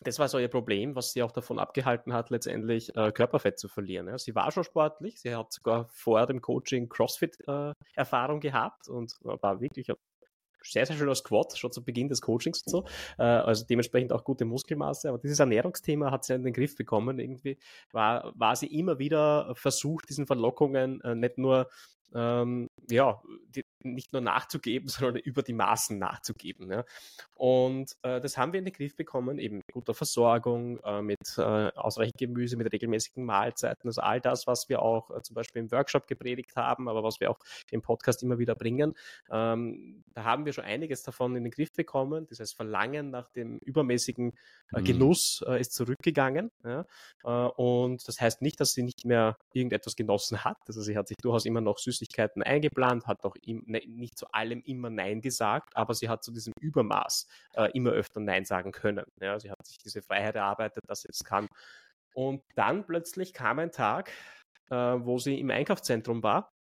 das war so ihr Problem, was sie auch davon abgehalten hat, letztendlich äh, Körperfett zu verlieren. Ja. Sie war schon sportlich, sie hat sogar vor dem Coaching CrossFit-Erfahrung äh, gehabt und war wirklich sehr, sehr schöner Squat, schon zu Beginn des Coachings und so. Äh, also dementsprechend auch gute Muskelmasse. Aber dieses Ernährungsthema hat sie in den Griff bekommen. Irgendwie war, war sie immer wieder versucht, diesen Verlockungen äh, nicht nur ähm, ja, die, nicht nur nachzugeben, sondern über die Maßen nachzugeben. Ja. Und äh, das haben wir in den Griff bekommen, eben mit guter Versorgung, äh, mit äh, ausreichend Gemüse, mit regelmäßigen Mahlzeiten, also all das, was wir auch äh, zum Beispiel im Workshop gepredigt haben, aber was wir auch im Podcast immer wieder bringen. Ähm, da haben wir schon einiges davon in den Griff bekommen. Das heißt, Verlangen nach dem übermäßigen äh, mhm. Genuss äh, ist zurückgegangen. Ja. und das heißt nicht, dass sie nicht mehr irgendetwas genossen hat. Also sie hat sich durchaus immer noch Süßigkeiten eingeplant, hat auch im, nicht zu allem immer Nein gesagt, aber sie hat zu diesem Übermaß äh, immer öfter Nein sagen können. Ja, sie hat sich diese Freiheit erarbeitet, dass sie es kann. Und dann plötzlich kam ein Tag, äh, wo sie im Einkaufszentrum war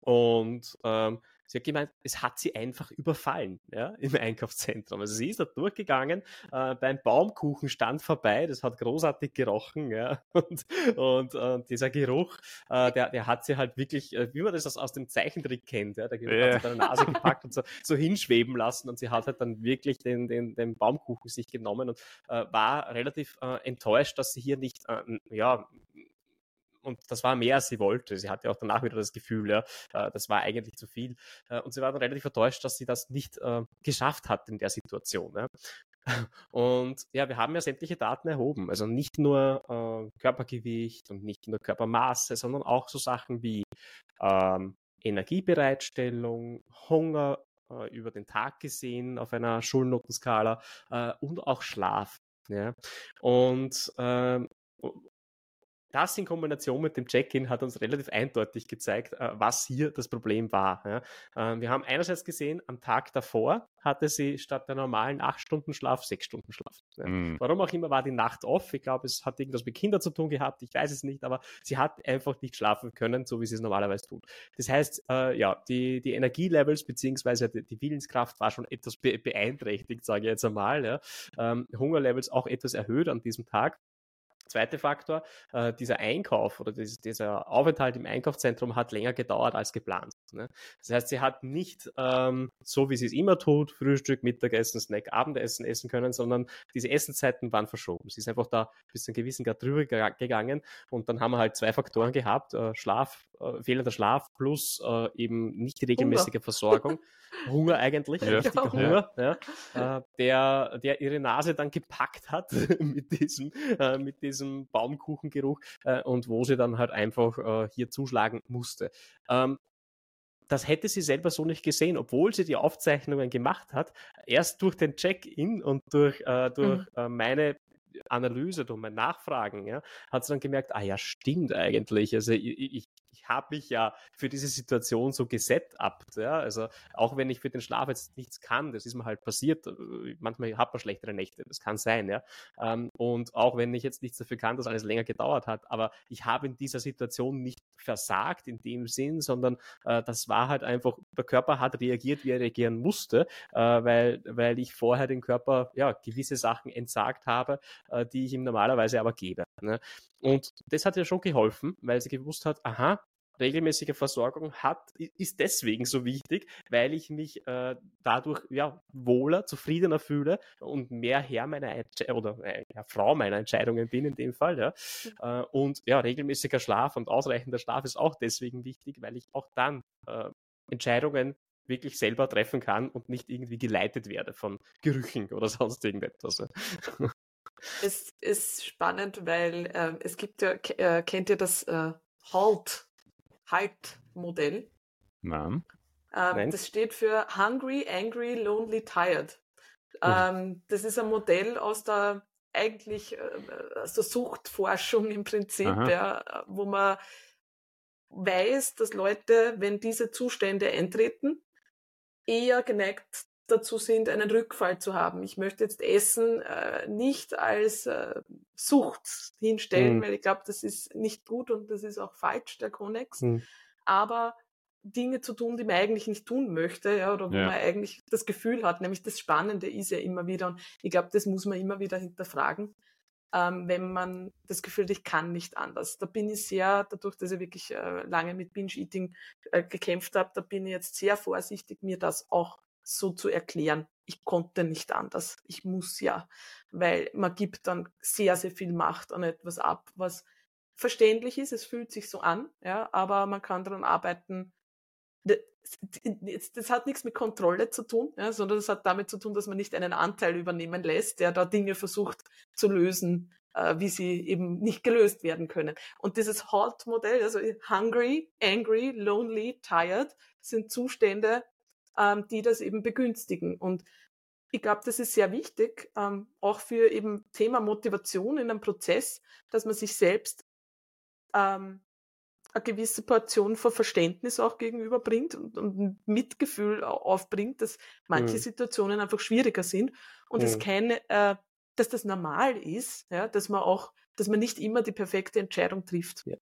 und ähm, Sie hat gemeint, es hat sie einfach überfallen ja, im Einkaufszentrum. Also sie ist da durchgegangen, äh, beim Baumkuchenstand vorbei, das hat großartig gerochen. Ja, und, und, und dieser Geruch, äh, der, der hat sie halt wirklich, äh, wie man das aus, dem Zeichentrick kennt, ja, der Geruch yeah. hat sie der Nase gepackt und so, so hinschweben lassen und sie hat halt dann wirklich den, den, den Baumkuchen sich genommen und äh, war relativ äh, enttäuscht, dass sie hier nicht äh, ja, und das war mehr, als sie wollte. Sie hatte auch danach wieder das Gefühl, ja, äh, das war eigentlich zu viel. Äh, und sie war dann relativ enttäuscht, dass sie das nicht äh, geschafft hat in der Situation. Ja. Und ja, wir haben ja sämtliche Daten erhoben. Also nicht nur äh, Körpergewicht und nicht nur Körpermaße, sondern auch so Sachen wie ähm, Energiebereitstellung, Hunger äh, über den Tag gesehen auf einer Schulnotenskala äh, und auch Schlaf. Ja. Und ähm, das in Kombination mit dem Check-in hat uns relativ eindeutig gezeigt, äh, was hier das Problem war. Ähm, wir haben einerseits gesehen, am Tag davor hatte sie statt der normalen acht Stunden Schlaf sechs Stunden Schlaf. Mhm. Warum auch immer war die Nacht off. Ich glaube, es hat irgendwas mit Kindern zu tun gehabt. Ich weiß es nicht, aber sie hat einfach nicht schlafen können, so wie sie es normalerweise tut. Das heißt, äh, ja, die, die Energielevels beziehungsweise die, die Willenskraft war schon etwas beeinträchtigt, sage ich jetzt einmal. Ja. Ähm, Hungerlevels auch etwas erhöht an diesem Tag. Zweiter Faktor, äh, dieser Einkauf oder dieses, dieser Aufenthalt im Einkaufszentrum hat länger gedauert als geplant. Ne? Das heißt, sie hat nicht ähm, so, wie sie es immer tut, Frühstück, Mittagessen, Snack, Abendessen essen können, sondern diese Essenzeiten waren verschoben. Sie ist einfach da bis zu einem gewissen Grad drüber gegangen und dann haben wir halt zwei Faktoren gehabt, äh, Schlaf, äh, fehlender Schlaf plus äh, eben nicht die regelmäßige Hunger. Versorgung. Hunger eigentlich, ja. richtiger Hunger, ja. Äh, der, der ihre Nase dann gepackt hat mit diesem, äh, mit diesem Baumkuchengeruch äh, und wo sie dann halt einfach hier zuschlagen musste. Ähm, das hätte sie selber so nicht gesehen, obwohl sie die Aufzeichnungen gemacht hat. Erst durch den Check-in und durch, äh, durch mhm. äh, meine Analyse, durch mein Nachfragen, ja, hat sie dann gemerkt, ah ja, stimmt eigentlich. Also ich, ich ich habe mich ja für diese Situation so gesetupt, ja, also auch wenn ich für den Schlaf jetzt nichts kann, das ist mir halt passiert, äh, manchmal hat man schlechtere Nächte, das kann sein, ja, ähm, und auch wenn ich jetzt nichts dafür kann, dass alles länger gedauert hat, aber ich habe in dieser Situation nicht versagt in dem Sinn, sondern äh, das war halt einfach, der Körper hat reagiert, wie er reagieren musste, äh, weil, weil ich vorher den Körper, ja, gewisse Sachen entsagt habe, äh, die ich ihm normalerweise aber gebe. Ne? Und das hat ja schon geholfen, weil sie gewusst hat, aha, regelmäßige Versorgung hat, ist deswegen so wichtig, weil ich mich äh, dadurch ja, wohler, zufriedener fühle und mehr Herr meiner Entsche oder äh, ja, Frau meiner Entscheidungen bin in dem Fall. Ja. Mhm. Äh, und ja, regelmäßiger Schlaf und ausreichender Schlaf ist auch deswegen wichtig, weil ich auch dann äh, Entscheidungen wirklich selber treffen kann und nicht irgendwie geleitet werde von Gerüchen oder sonst irgendetwas. Es ist spannend, weil äh, es gibt ja, äh, kennt ihr das äh, Halt, Halt-Modell? Nein. Ähm, das steht für Hungry, Angry, Lonely, Tired. Ähm, das ist ein Modell aus der eigentlich äh, aus der Suchtforschung im Prinzip, ja, wo man weiß, dass Leute, wenn diese Zustände eintreten, eher geneigt dazu sind, einen Rückfall zu haben. Ich möchte jetzt Essen äh, nicht als äh, Sucht hinstellen, mhm. weil ich glaube, das ist nicht gut und das ist auch falsch, der Konnex. Mhm. Aber Dinge zu tun, die man eigentlich nicht tun möchte, ja, oder wo ja. man eigentlich das Gefühl hat, nämlich das Spannende ist ja immer wieder, und ich glaube, das muss man immer wieder hinterfragen, ähm, wenn man das Gefühl hat, ich kann nicht anders. Da bin ich sehr, dadurch, dass ich wirklich äh, lange mit Binge-Eating äh, gekämpft habe, da bin ich jetzt sehr vorsichtig, mir das auch so zu erklären. Ich konnte nicht anders. Ich muss ja, weil man gibt dann sehr, sehr viel Macht an etwas ab, was verständlich ist. Es fühlt sich so an, ja, aber man kann daran arbeiten. Das hat nichts mit Kontrolle zu tun, ja, sondern das hat damit zu tun, dass man nicht einen Anteil übernehmen lässt, der da Dinge versucht zu lösen, äh, wie sie eben nicht gelöst werden können. Und dieses Halt-Modell, also hungry, angry, lonely, tired, sind Zustände, ähm, die das eben begünstigen. Und ich glaube, das ist sehr wichtig, ähm, auch für eben Thema Motivation in einem Prozess, dass man sich selbst ähm, eine gewisse Portion von Verständnis auch gegenüberbringt und, und Mitgefühl aufbringt, dass manche mhm. Situationen einfach schwieriger sind und mhm. es keine, äh, dass das normal ist, ja, dass man auch, dass man nicht immer die perfekte Entscheidung trifft. Ja.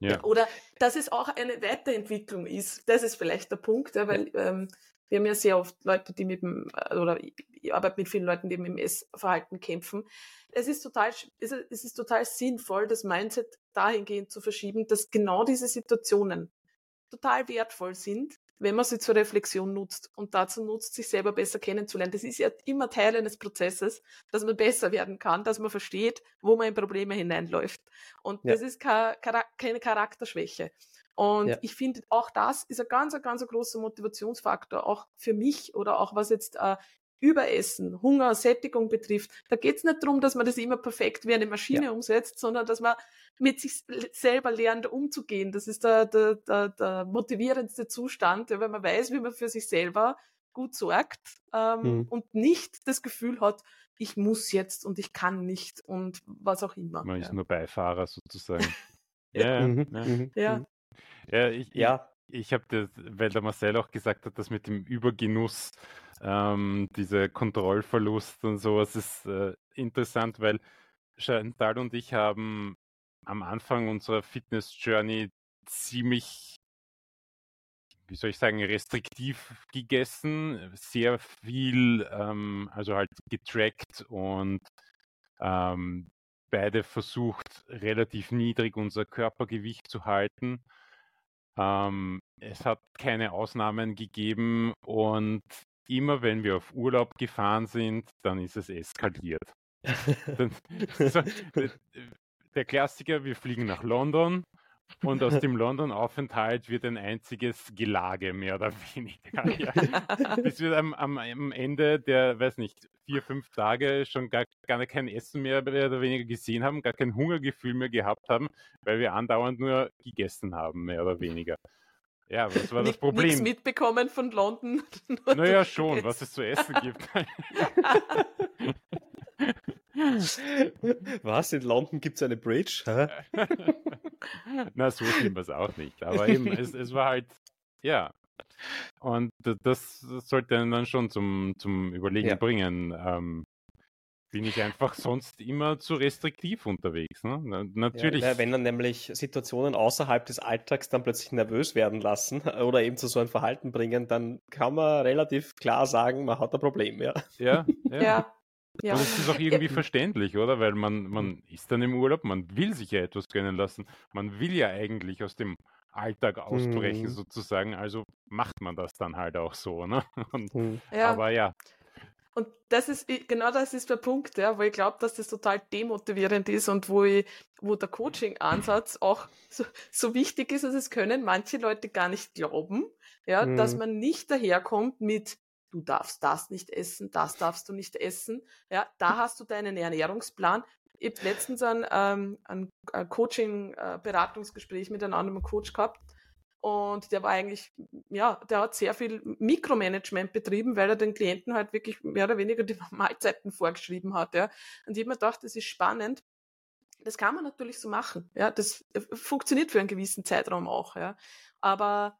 Ja. Oder dass es auch eine Weiterentwicklung ist. Das ist vielleicht der Punkt, ja, weil ähm, wir haben ja sehr oft Leute, die mit dem, äh, oder ich arbeite mit vielen Leuten, die mit dem Essverhalten kämpfen. Es ist total, es ist total sinnvoll, das Mindset dahingehend zu verschieben, dass genau diese Situationen total wertvoll sind, wenn man sie zur Reflexion nutzt und dazu nutzt, sich selber besser kennenzulernen. Das ist ja immer Teil eines Prozesses, dass man besser werden kann, dass man versteht, wo man in Probleme hineinläuft. Und ja. das ist keine Charakterschwäche. Und ja. ich finde, auch das ist ein ganz, ganz großer Motivationsfaktor, auch für mich oder auch was jetzt äh, Überessen, Hunger, Sättigung betrifft. Da geht es nicht darum, dass man das immer perfekt wie eine Maschine ja. umsetzt, sondern dass man mit sich selber lernt, umzugehen. Das ist der, der, der, der motivierendste Zustand, wenn man weiß, wie man für sich selber gut sorgt ähm, mhm. und nicht das Gefühl hat, ich muss jetzt und ich kann nicht und was auch immer. Man ja. ist nur Beifahrer sozusagen. ja, mhm. ja. Mhm. ja. Mhm. Ja, ich, ja. ich, ich habe das, weil der Marcel auch gesagt hat, dass mit dem Übergenuss, ähm, dieser Kontrollverlust und sowas ist äh, interessant, weil Chantal und ich haben am Anfang unserer Fitness-Journey ziemlich, wie soll ich sagen, restriktiv gegessen, sehr viel, ähm, also halt getrackt und ähm, beide versucht, relativ niedrig unser Körpergewicht zu halten. Ähm, es hat keine Ausnahmen gegeben und immer wenn wir auf Urlaub gefahren sind, dann ist es eskaliert. dann, so, der Klassiker, wir fliegen nach London und aus dem London-Aufenthalt wird ein einziges Gelage, mehr oder weniger. Ja. Bis wir am, am, am, Ende der, weiß nicht, vier, fünf Tage schon gar, gar kein Essen mehr, mehr oder weniger gesehen haben, gar kein Hungergefühl mehr gehabt haben, weil wir andauernd nur gegessen haben, mehr oder weniger. Ja, was war das Problem? Nichts mitbekommen von London. Naja, schon, was es zu essen gibt. Was? In London gibt es eine Bridge? Hä? Na, so schlimm war es auch nicht. Aber eben, es, es war halt, ja. Und das sollte dann schon zum, zum Überlegen ja. bringen. Ähm, bin ich einfach sonst immer zu restriktiv unterwegs. Ne? Natürlich. Ja, wenn dann nämlich Situationen außerhalb des Alltags dann plötzlich nervös werden lassen oder eben zu so einem Verhalten bringen, dann kann man relativ klar sagen, man hat ein Problem, ja. Ja, ja. ja. Ja. Und es ist auch irgendwie ja. verständlich, oder? Weil man, man ist dann im Urlaub, man will sich ja etwas gönnen lassen. Man will ja eigentlich aus dem Alltag ausbrechen, mhm. sozusagen. Also macht man das dann halt auch so, ne? Und, mhm. ja. Aber ja, und das ist, genau das ist der Punkt, ja, wo ich glaube, dass das total demotivierend ist und wo ich, wo der Coaching-Ansatz auch so, so, wichtig ist, dass es können manche Leute gar nicht glauben, ja, mhm. dass man nicht daherkommt mit, du darfst das nicht essen, das darfst du nicht essen, ja, da hast du deinen Ernährungsplan. Ich habe letztens ein, ähm, ein Coaching-Beratungsgespräch mit einem anderen Coach gehabt und der war eigentlich, ja, der hat sehr viel Mikromanagement betrieben, weil er den Klienten halt wirklich mehr oder weniger die Mahlzeiten vorgeschrieben hat. Ja. Und ich habe mir gedacht, das ist spannend. Das kann man natürlich so machen. Ja. Das äh, funktioniert für einen gewissen Zeitraum auch. Ja. Aber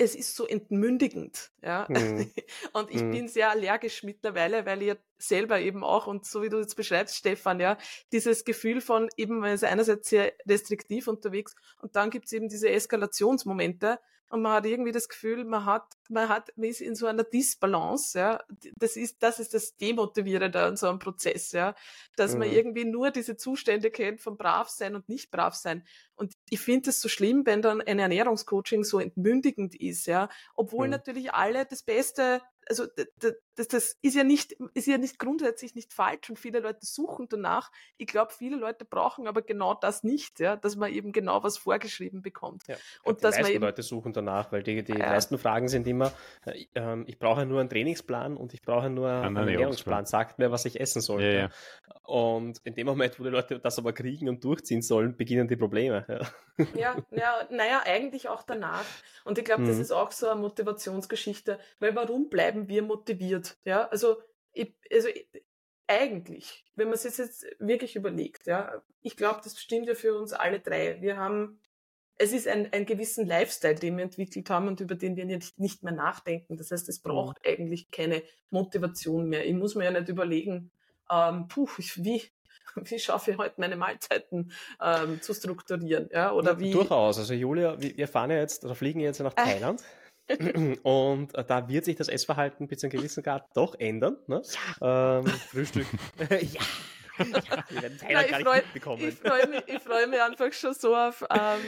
es ist so entmündigend, ja. Mhm. Und ich mhm. bin sehr allergisch mittlerweile, weil ihr selber eben auch, und so wie du jetzt beschreibst, Stefan, ja, dieses Gefühl von eben, man ist einerseits sehr restriktiv unterwegs und dann gibt's eben diese Eskalationsmomente und man hat irgendwie das Gefühl, man hat, man hat, man ist in so einer Disbalance, ja. Das ist, das ist das Demotivierende an so einem Prozess, ja. Dass mhm. man irgendwie nur diese Zustände kennt von brav sein und nicht brav sein. Und ich finde es so schlimm, wenn dann ein Ernährungscoaching so entmündigend ist, ja. Obwohl mhm. natürlich alle das Beste also das, das ist ja nicht, ist ja nicht grundsätzlich nicht falsch und viele Leute suchen danach. Ich glaube, viele Leute brauchen aber genau das nicht, ja, dass man eben genau was vorgeschrieben bekommt. Ja, und die dass meisten man eben, Leute suchen danach, weil die, die ja. meisten Fragen sind immer, äh, ich brauche nur einen Trainingsplan und ich brauche nur einen Ernährungsplan. Sagt mir, was ich essen soll. Ja, und in dem Moment, wo die Leute das aber kriegen und durchziehen sollen, beginnen die Probleme. Ja, ja, naja, eigentlich auch danach. Und ich glaube, das mhm. ist auch so eine Motivationsgeschichte, weil warum bleiben wir motiviert? Ja, also, ich, also ich, eigentlich, wenn man es jetzt wirklich überlegt, ja, ich glaube, das stimmt ja für uns alle drei. Wir haben, es ist ein, ein gewissen Lifestyle, den wir entwickelt haben und über den wir nicht, nicht mehr nachdenken. Das heißt, es braucht mhm. eigentlich keine Motivation mehr. Ich muss mir ja nicht überlegen, ähm, puh, wie, wie schaffe ich heute meine Mahlzeiten ähm, zu strukturieren? Ja, oder wie? Durchaus. Also Julia, wir fahren ja jetzt oder fliegen jetzt nach äh. Thailand. Und äh, da wird sich das Essverhalten bis zu einem gewissen Grad doch ändern. Ne? Ja. Ähm, Frühstück. ja. ja. Na, freu, Ich freue mich, freu mich einfach schon so auf, ähm,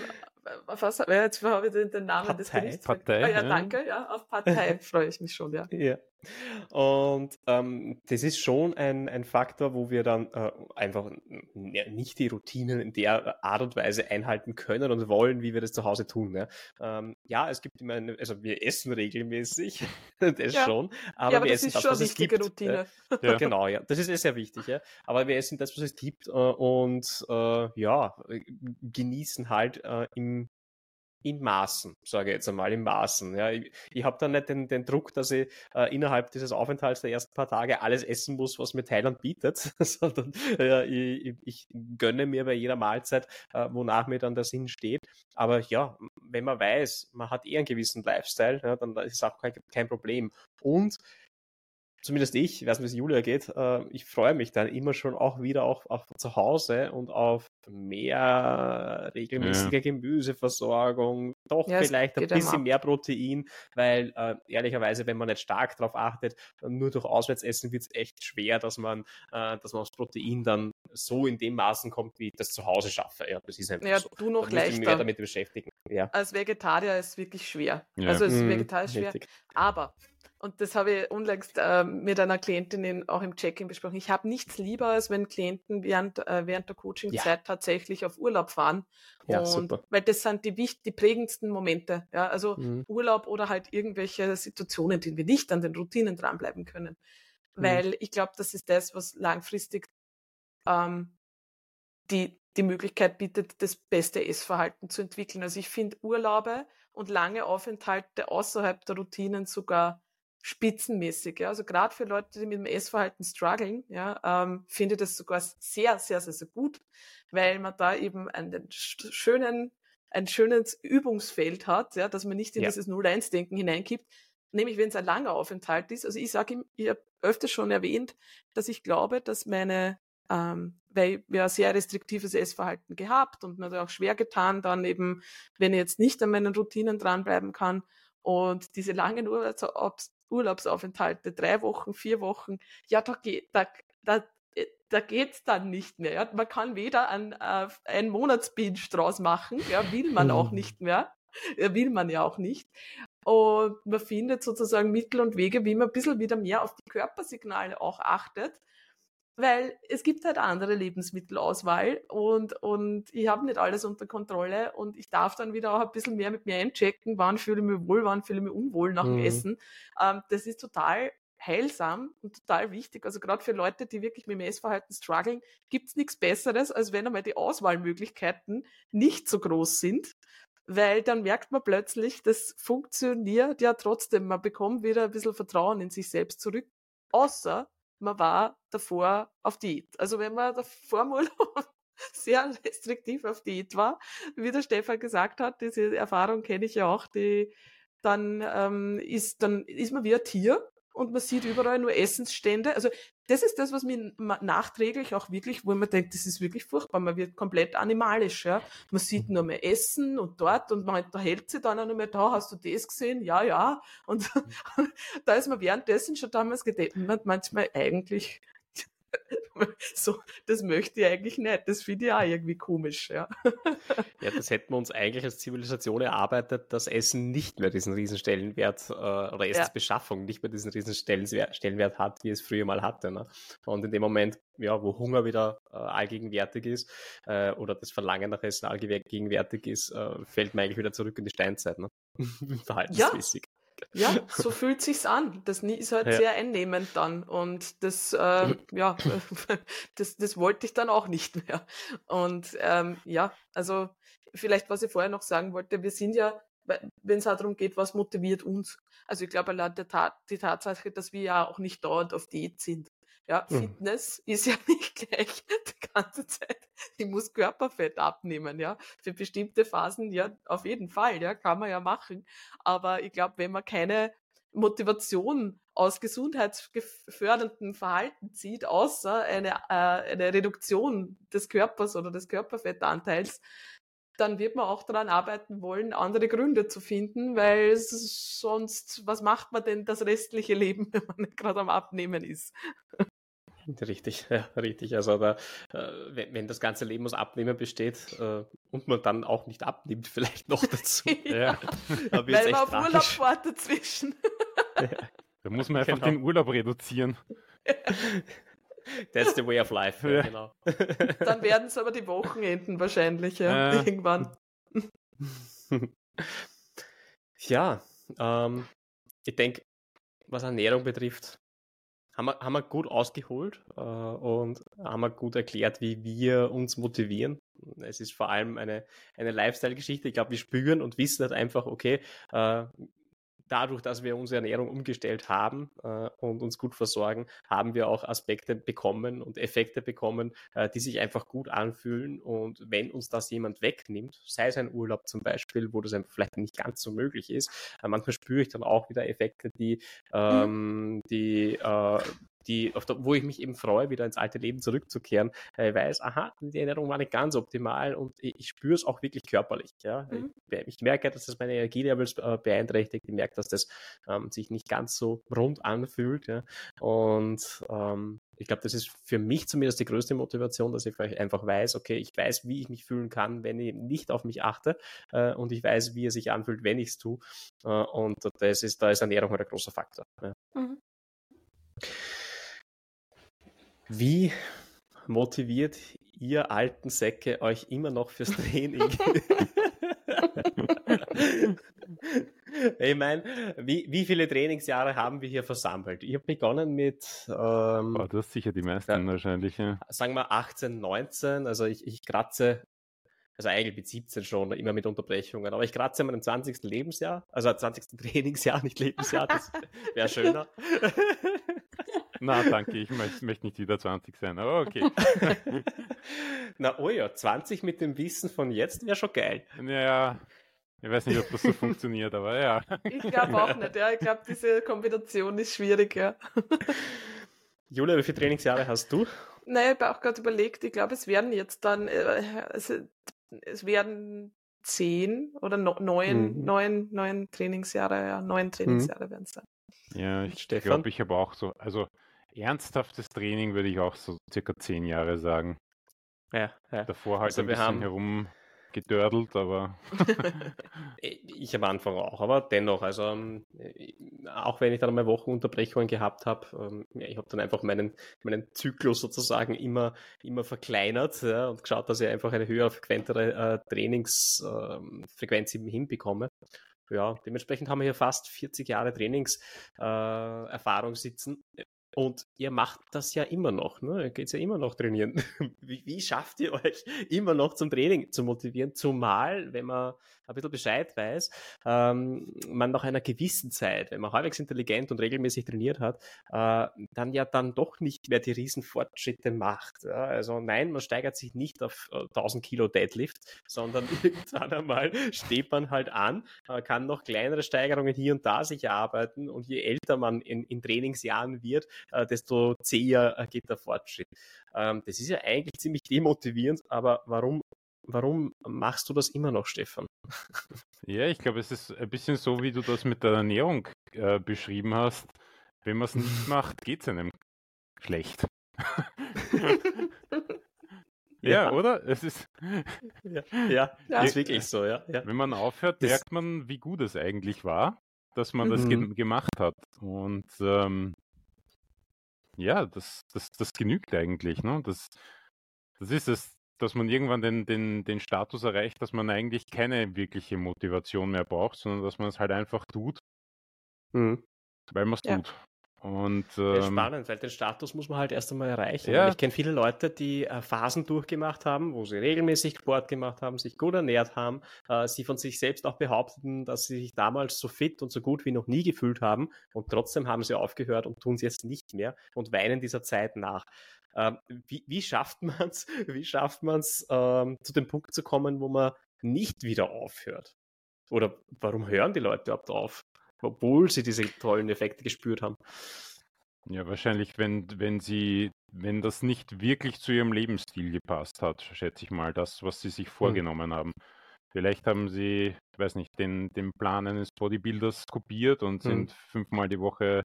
was, jetzt habe ich den, Namen Partei. des Gerichts. Partei. Ah, ja, danke, ja, auf Partei freue ich mich schon, ja. ja. Und ähm, das ist schon ein, ein Faktor, wo wir dann äh, einfach nicht die Routinen in der Art und Weise einhalten können und wollen, wie wir das zu Hause tun. Ja, ähm, ja es gibt immer eine, also wir essen regelmäßig, das ja. schon, aber, ja, aber wir essen das, was es gibt. Routine. Ja. Genau, ja, das ist sehr wichtig. Ja. Aber wir essen das, was es gibt äh, und äh, ja, genießen halt äh, im in Maßen, sage ich jetzt einmal, in Maßen. Ja, ich, ich habe dann nicht den, den Druck, dass ich äh, innerhalb dieses Aufenthalts der ersten paar Tage alles essen muss, was mir Thailand bietet, sondern äh, ich, ich, gönne mir bei jeder Mahlzeit, äh, wonach mir dann der Sinn steht. Aber ja, wenn man weiß, man hat eh einen gewissen Lifestyle, ja, dann ist es auch kein, kein Problem. Und zumindest ich, ich weiß nicht, wie es Julia geht, äh, ich freue mich dann immer schon auch wieder auch, auch zu Hause und auf mehr regelmäßige ja. Gemüseversorgung, doch ja, vielleicht ein bisschen mehr Protein, weil äh, ehrlicherweise, wenn man nicht stark darauf achtet, nur durch Auswärtsessen wird es echt schwer, dass man, äh, dass man aufs Protein dann so in dem Maßen kommt, wie ich das zu Hause schaffe. Ja, das ist einfach ja, so. du noch da leichter. mehr damit beschäftigen. Ja. Als Vegetarier ist es wirklich schwer. Ja. Also es ist mhm, vegetarisch schwer. Richtig. Aber und das habe ich unlängst äh, mit einer Klientin in, auch im Check-in besprochen. Ich habe nichts lieber, als wenn Klienten während, äh, während der Coaching-Zeit ja. tatsächlich auf Urlaub fahren. Ja, und, super. Weil das sind die, wichtig, die prägendsten Momente. Ja? Also mhm. Urlaub oder halt irgendwelche Situationen, die wir nicht an den Routinen dranbleiben können. Mhm. Weil ich glaube, das ist das, was langfristig ähm, die, die Möglichkeit bietet, das beste Essverhalten zu entwickeln. Also ich finde Urlaube und lange Aufenthalte außerhalb der Routinen sogar spitzenmäßig. Ja. Also gerade für Leute, die mit dem Essverhalten strugglen, ja, ähm, finde ich das sogar sehr, sehr, sehr, sehr gut, weil man da eben einen schönen, ein schönes Übungsfeld hat, ja, dass man nicht in ja. dieses Null-Eins-Denken hineinkippt, nämlich wenn es ein langer Aufenthalt ist. Also ich sage ihm, ich habe öfters schon erwähnt, dass ich glaube, dass meine ähm, weil wir ein sehr restriktives Essverhalten gehabt und mir hat auch schwer getan, dann eben, wenn ich jetzt nicht an meinen Routinen dranbleiben kann und diese langen Urlaubsaufenthalte, drei Wochen, vier Wochen, ja, da geht, da, da, da geht's dann nicht mehr. Ja. Man kann weder ein, äh, ein Monatsbinge draus machen, ja, will man auch hm. nicht mehr, ja, will man ja auch nicht. Und man findet sozusagen Mittel und Wege, wie man ein bisschen wieder mehr auf die Körpersignale auch achtet weil es gibt halt andere Lebensmittelauswahl und, und ich habe nicht alles unter Kontrolle und ich darf dann wieder auch ein bisschen mehr mit mir einchecken, wann fühle ich mich wohl, wann fühle ich mich unwohl nach dem mhm. Essen. Ähm, das ist total heilsam und total wichtig. Also gerade für Leute, die wirklich mit dem Essverhalten strugglen, gibt es nichts Besseres, als wenn einmal die Auswahlmöglichkeiten nicht so groß sind. Weil dann merkt man plötzlich, das funktioniert ja trotzdem. Man bekommt wieder ein bisschen Vertrauen in sich selbst zurück. Außer man war davor auf Diät. Also wenn man davor mal sehr restriktiv auf Diät war, wie der Stefan gesagt hat, diese Erfahrung kenne ich ja auch, die dann ähm, ist dann ist man wie ein Tier und man sieht überall nur Essensstände. Also das ist das, was mir nachträglich auch wirklich, wo man denkt, das ist wirklich furchtbar. Man wird komplett animalisch. Ja? Man sieht nur mehr Essen und dort und man unterhält sich dann auch nur mehr da. Hast du das gesehen? Ja, ja. Und da ist man währenddessen schon damals gedacht, manchmal eigentlich so, das möchte ich eigentlich nicht. Das finde ich auch irgendwie komisch, ja. Ja, das hätten wir uns eigentlich als Zivilisation erarbeitet, dass Essen nicht mehr diesen riesen Stellenwert äh, oder Essensbeschaffung ja. nicht mehr diesen riesen Stellenwert hat, wie es früher mal hatte. Ne? Und in dem Moment, ja, wo Hunger wieder äh, allgegenwärtig ist äh, oder das Verlangen nach Essen allgegenwärtig ist, äh, fällt man eigentlich wieder zurück in die Steinzeit. Ne? Verhaltensmäßig. Ja. So fühlt sich's an. Das ist halt ja. sehr einnehmend dann. Und das, äh, ja, das, das wollte ich dann auch nicht mehr. Und ähm, ja, also vielleicht, was ich vorher noch sagen wollte, wir sind ja, wenn es darum geht, was motiviert uns. Also ich glaube, allein Tat, die Tatsache, dass wir ja auch nicht dauernd auf Diät sind. Ja, mhm. Fitness ist ja nicht gleich die ganze Zeit. Ich muss Körperfett abnehmen, ja. Für bestimmte Phasen, ja, auf jeden Fall, ja, kann man ja machen. Aber ich glaube, wenn man keine Motivation aus gesundheitsgeförderndem Verhalten zieht, außer eine, äh, eine Reduktion des Körpers oder des Körperfettanteils, dann wird man auch daran arbeiten wollen, andere Gründe zu finden, weil sonst, was macht man denn das restliche Leben, wenn man nicht gerade am Abnehmen ist? Richtig, ja, richtig. Also da, äh, wenn, wenn, das ganze Leben aus Abnehmen besteht äh, und man dann auch nicht abnimmt, vielleicht noch dazu. ja. ja. Weil man auf Urlaub fährt dazwischen. ja. Da muss man einfach genau. den Urlaub reduzieren. That's the way of life, ja, genau. Dann werden es aber die Wochenenden wahrscheinlich, ja, äh. irgendwann. ja, ähm, ich denke, was Ernährung betrifft, haben wir, haben wir gut ausgeholt äh, und haben wir gut erklärt, wie wir uns motivieren. Es ist vor allem eine, eine Lifestyle-Geschichte. Ich glaube, wir spüren und wissen halt einfach, okay, äh, dadurch, dass wir unsere Ernährung umgestellt haben äh, und uns gut versorgen, haben wir auch Aspekte bekommen und Effekte bekommen, äh, die sich einfach gut anfühlen. Und wenn uns das jemand wegnimmt, sei es ein Urlaub zum Beispiel, wo das vielleicht nicht ganz so möglich ist, äh, manchmal spüre ich dann auch wieder Effekte, die, mhm. ähm, die äh, die, der, wo ich mich eben freue, wieder ins alte Leben zurückzukehren, ich weiß, aha, die Ernährung war nicht ganz optimal und ich, ich spüre es auch wirklich körperlich. Ja? Mhm. Ich, ich, merke, dass das meine Energielevels äh, beeinträchtigt, ich merke, dass das ähm, sich nicht ganz so rund anfühlt. Ja? Und ähm, ich glaube, das ist für mich zumindest die größte Motivation, dass ich einfach weiß, okay, ich weiß, wie ich mich fühlen kann, wenn ich nicht auf mich achte äh, und ich weiß, wie es sich anfühlt, wenn ich es tue. Äh, und das ist, da ist Ernährung halt ein großer Faktor. Ja. Mhm. Wie motiviert ihr alten Säcke euch immer noch fürs Training? ich meine, wie, wie viele Trainingsjahre haben wir hier versammelt? Ich habe begonnen mit. Ähm, oh, du hast sicher die meisten ja, wahrscheinlich. Ja. Sagen wir 18, 19. Also ich, ich kratze also eigentlich mit 17 schon, immer mit Unterbrechungen. Aber ich kratze in meinem 20. Lebensjahr, also 20. Trainingsjahr, nicht Lebensjahr, das wäre schöner. Na, danke, ich möchte, möchte nicht wieder 20 sein, aber okay. Na, oh ja, 20 mit dem Wissen von jetzt wäre schon geil. Naja, ich weiß nicht, ob das so funktioniert, aber ja. Ich glaube auch nicht, ja. Ich glaube, diese Kombination ist schwierig, ja. Julia, wie viele Trainingsjahre hast du? Naja, ich habe auch gerade überlegt, ich glaube, es werden jetzt dann, also, es werden zehn oder no, neun, mhm. neun, neun Trainingsjahre, ja, neun mhm. Trainingsjahre mhm. werden es sein. Ja, ich glaube, ich habe auch so, also ernsthaftes Training würde ich auch so circa zehn Jahre sagen. Ja, ja. Davor halt also ein bisschen haben... herum gedördelt, aber. ich am Anfang auch, aber dennoch, also ähm, auch wenn ich dann mal Wochenunterbrechungen gehabt habe, ähm, ich habe dann einfach meinen, meinen Zyklus sozusagen immer, immer verkleinert ja, und geschaut, dass ich einfach eine höhere, frequentere äh, Trainingsfrequenz ähm, hinbekomme. Ja, dementsprechend haben wir hier fast 40 Jahre Trainingserfahrung äh, sitzen. Und ihr macht das ja immer noch, ne? Ihr geht ja immer noch trainieren. Wie, wie, schafft ihr euch immer noch zum Training zu motivieren? Zumal, wenn man ein bisschen Bescheid weiß, ähm, man nach einer gewissen Zeit, wenn man halbwegs intelligent und regelmäßig trainiert hat, äh, dann ja dann doch nicht mehr die Riesenfortschritte macht. Ja? Also nein, man steigert sich nicht auf äh, 1000 Kilo Deadlift, sondern irgendwann einmal steht man halt an, äh, kann noch kleinere Steigerungen hier und da sich erarbeiten und je älter man in, in Trainingsjahren wird, äh, desto zäher äh, geht der Fortschritt. Ähm, das ist ja eigentlich ziemlich demotivierend, aber warum Warum machst du das immer noch, Stefan? Ja, ich glaube, es ist ein bisschen so, wie du das mit der Ernährung äh, beschrieben hast. Wenn man es nicht macht, geht es einem schlecht. ja, ja, oder? Es ist. Ja, ja, ja. ist wirklich so, ja. ja. Wenn man aufhört, merkt man, wie gut es eigentlich war, dass man das ge mhm. gemacht hat. Und ähm, ja, das, das, das genügt eigentlich. Ne? Das, das ist es, dass man irgendwann den, den, den Status erreicht, dass man eigentlich keine wirkliche Motivation mehr braucht, sondern dass man es halt einfach tut, mhm. weil man es ja. tut. Und, ähm, ja, spannend, weil den Status muss man halt erst einmal erreichen. Ja. Ich kenne viele Leute, die äh, Phasen durchgemacht haben, wo sie regelmäßig Sport gemacht haben, sich gut ernährt haben, äh, sie von sich selbst auch behaupteten, dass sie sich damals so fit und so gut wie noch nie gefühlt haben und trotzdem haben sie aufgehört und tun es jetzt nicht mehr und weinen dieser Zeit nach. Ähm, wie, wie, schafft man es, wie schafft man es, ähm, zu dem Punkt zu kommen, wo man nicht wieder aufhört? Oder warum hören die Leute überhaupt auf? Obwohl sie diese tollen Effekte gespürt haben. Ja, wahrscheinlich, wenn, wenn sie, wenn das nicht wirklich zu ihrem Lebensstil gepasst hat, schätze ich mal, das, was sie sich hm. vorgenommen mhm. haben. Vielleicht haben sie, ich weiß nicht, den, den Plan eines Bodybuilders kopiert und hm. sind fünfmal die Woche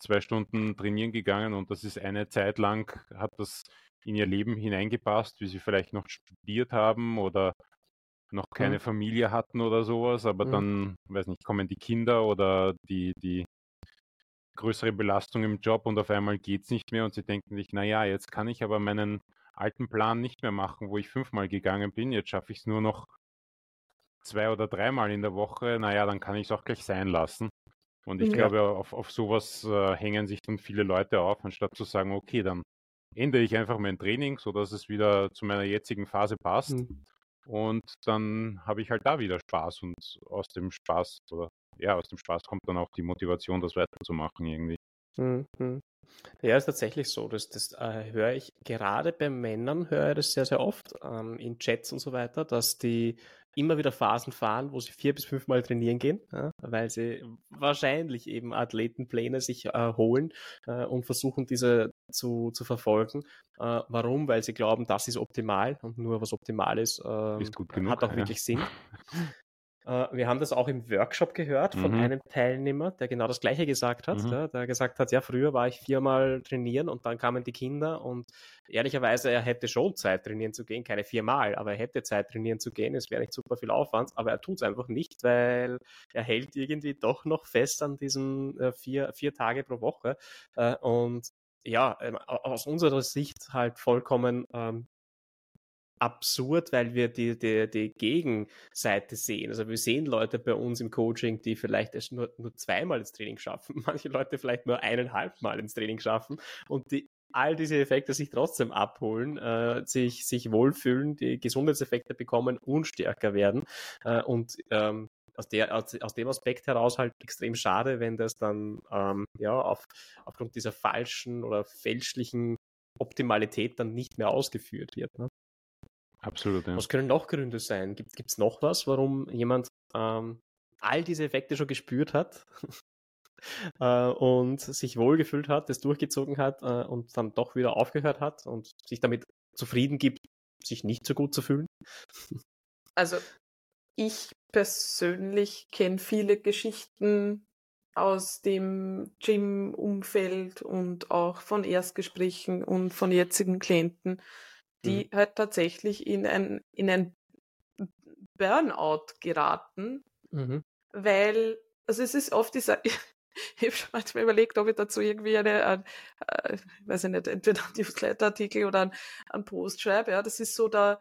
zwei Stunden trainieren gegangen und das ist eine Zeit lang, hat das in ihr Leben hineingepasst, wie sie vielleicht noch studiert haben oder noch keine mhm. Familie hatten oder sowas, aber mhm. dann, weiß nicht, kommen die Kinder oder die, die größere Belastung im Job und auf einmal geht es nicht mehr und sie denken sich, naja, jetzt kann ich aber meinen alten Plan nicht mehr machen, wo ich fünfmal gegangen bin, jetzt schaffe ich es nur noch zwei oder dreimal in der Woche, naja, dann kann ich es auch gleich sein lassen. Und ich ja. glaube, auf, auf sowas äh, hängen sich dann viele Leute auf, anstatt zu sagen, okay, dann ändere ich einfach mein Training, sodass es wieder zu meiner jetzigen Phase passt. Mhm. Und dann habe ich halt da wieder Spaß und aus dem Spaß oder ja, aus dem Spaß kommt dann auch die Motivation, das weiterzumachen irgendwie. Mhm. Ja, ist tatsächlich so. Das, das äh, höre ich gerade bei Männern, höre ich das sehr, sehr oft ähm, in Chats und so weiter, dass die immer wieder Phasen fahren, wo sie vier bis fünfmal trainieren gehen, ja, weil sie wahrscheinlich eben Athletenpläne sich äh, holen äh, und versuchen, diese zu, zu verfolgen. Äh, warum? Weil sie glauben, das ist optimal und nur was optimal ist, ist ähm, hat auch wirklich Sinn. Äh, wir haben das auch im Workshop gehört von mhm. einem Teilnehmer, der genau das Gleiche gesagt hat. Mhm. Ja, der gesagt hat, ja, früher war ich viermal trainieren und dann kamen die Kinder und ehrlicherweise, er hätte schon Zeit trainieren zu gehen, keine viermal, aber er hätte Zeit trainieren zu gehen. Es wäre nicht super viel Aufwand, aber er tut es einfach nicht, weil er hält irgendwie doch noch fest an diesen äh, vier, vier Tage pro Woche. Äh, und ja, ähm, aus unserer Sicht halt vollkommen ähm, absurd, weil wir die, die, die Gegenseite sehen. Also wir sehen Leute bei uns im Coaching, die vielleicht erst nur, nur zweimal ins Training schaffen, manche Leute vielleicht nur eineinhalb Mal ins Training schaffen und die all diese Effekte sich trotzdem abholen, äh, sich, sich wohlfühlen, die Gesundheitseffekte bekommen und stärker werden. Äh, und ähm, aus, der, aus, aus, dem Aspekt heraus halt extrem schade, wenn das dann ähm, ja, auf, aufgrund dieser falschen oder fälschlichen Optimalität dann nicht mehr ausgeführt wird. Ne? Absolut. Ja. Was können noch Gründe sein? Gibt es noch was, warum jemand ähm, all diese Effekte schon gespürt hat äh, und sich wohlgefühlt hat, das durchgezogen hat äh, und dann doch wieder aufgehört hat und sich damit zufrieden gibt, sich nicht so gut zu fühlen? Also ich persönlich kenne viele Geschichten aus dem Gym-Umfeld und auch von Erstgesprächen und von jetzigen Klienten, die mhm. halt tatsächlich in ein, in ein Burnout geraten, mhm. weil, also es ist oft dieser, ich, habe schon manchmal überlegt, ob ich dazu irgendwie eine, ein, äh, weiß ich nicht, entweder ein Newsletter-Artikel oder ein, ein Post schreibe, ja, das ist so der,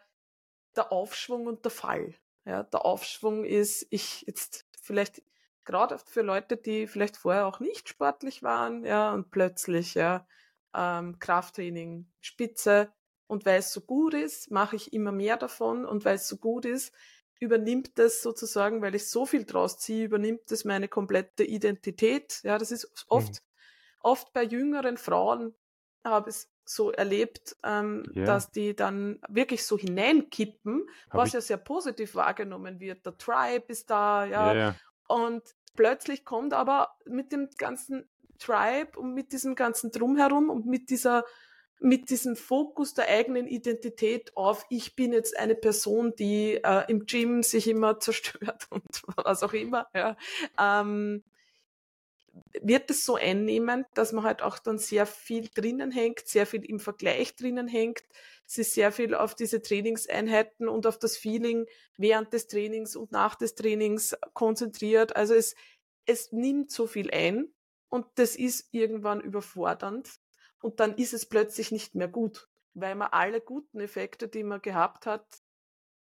der Aufschwung und der Fall. Ja, der Aufschwung ist, ich jetzt vielleicht gerade für Leute, die vielleicht vorher auch nicht sportlich waren, ja, und plötzlich, ja, ähm, Krafttraining, Spitze, und weil es so gut ist, mache ich immer mehr davon und weil es so gut ist, übernimmt das sozusagen, weil ich so viel draus ziehe, übernimmt das meine komplette Identität. Ja, das ist oft, mhm. oft bei jüngeren Frauen habe ich es so erlebt, ähm, yeah. dass die dann wirklich so hineinkippen, Hab was ja sehr positiv wahrgenommen wird. Der Tribe ist da, ja. Yeah. Und plötzlich kommt aber mit dem ganzen Tribe und mit diesem ganzen Drumherum und mit dieser mit diesem Fokus der eigenen Identität auf, ich bin jetzt eine Person, die äh, im Gym sich immer zerstört und was auch immer, ja, ähm, wird es so einnehmen, dass man halt auch dann sehr viel drinnen hängt, sehr viel im Vergleich drinnen hängt, sich sehr viel auf diese Trainingseinheiten und auf das Feeling während des Trainings und nach des Trainings konzentriert. Also es, es nimmt so viel ein und das ist irgendwann überfordernd und dann ist es plötzlich nicht mehr gut, weil man alle guten Effekte, die man gehabt hat,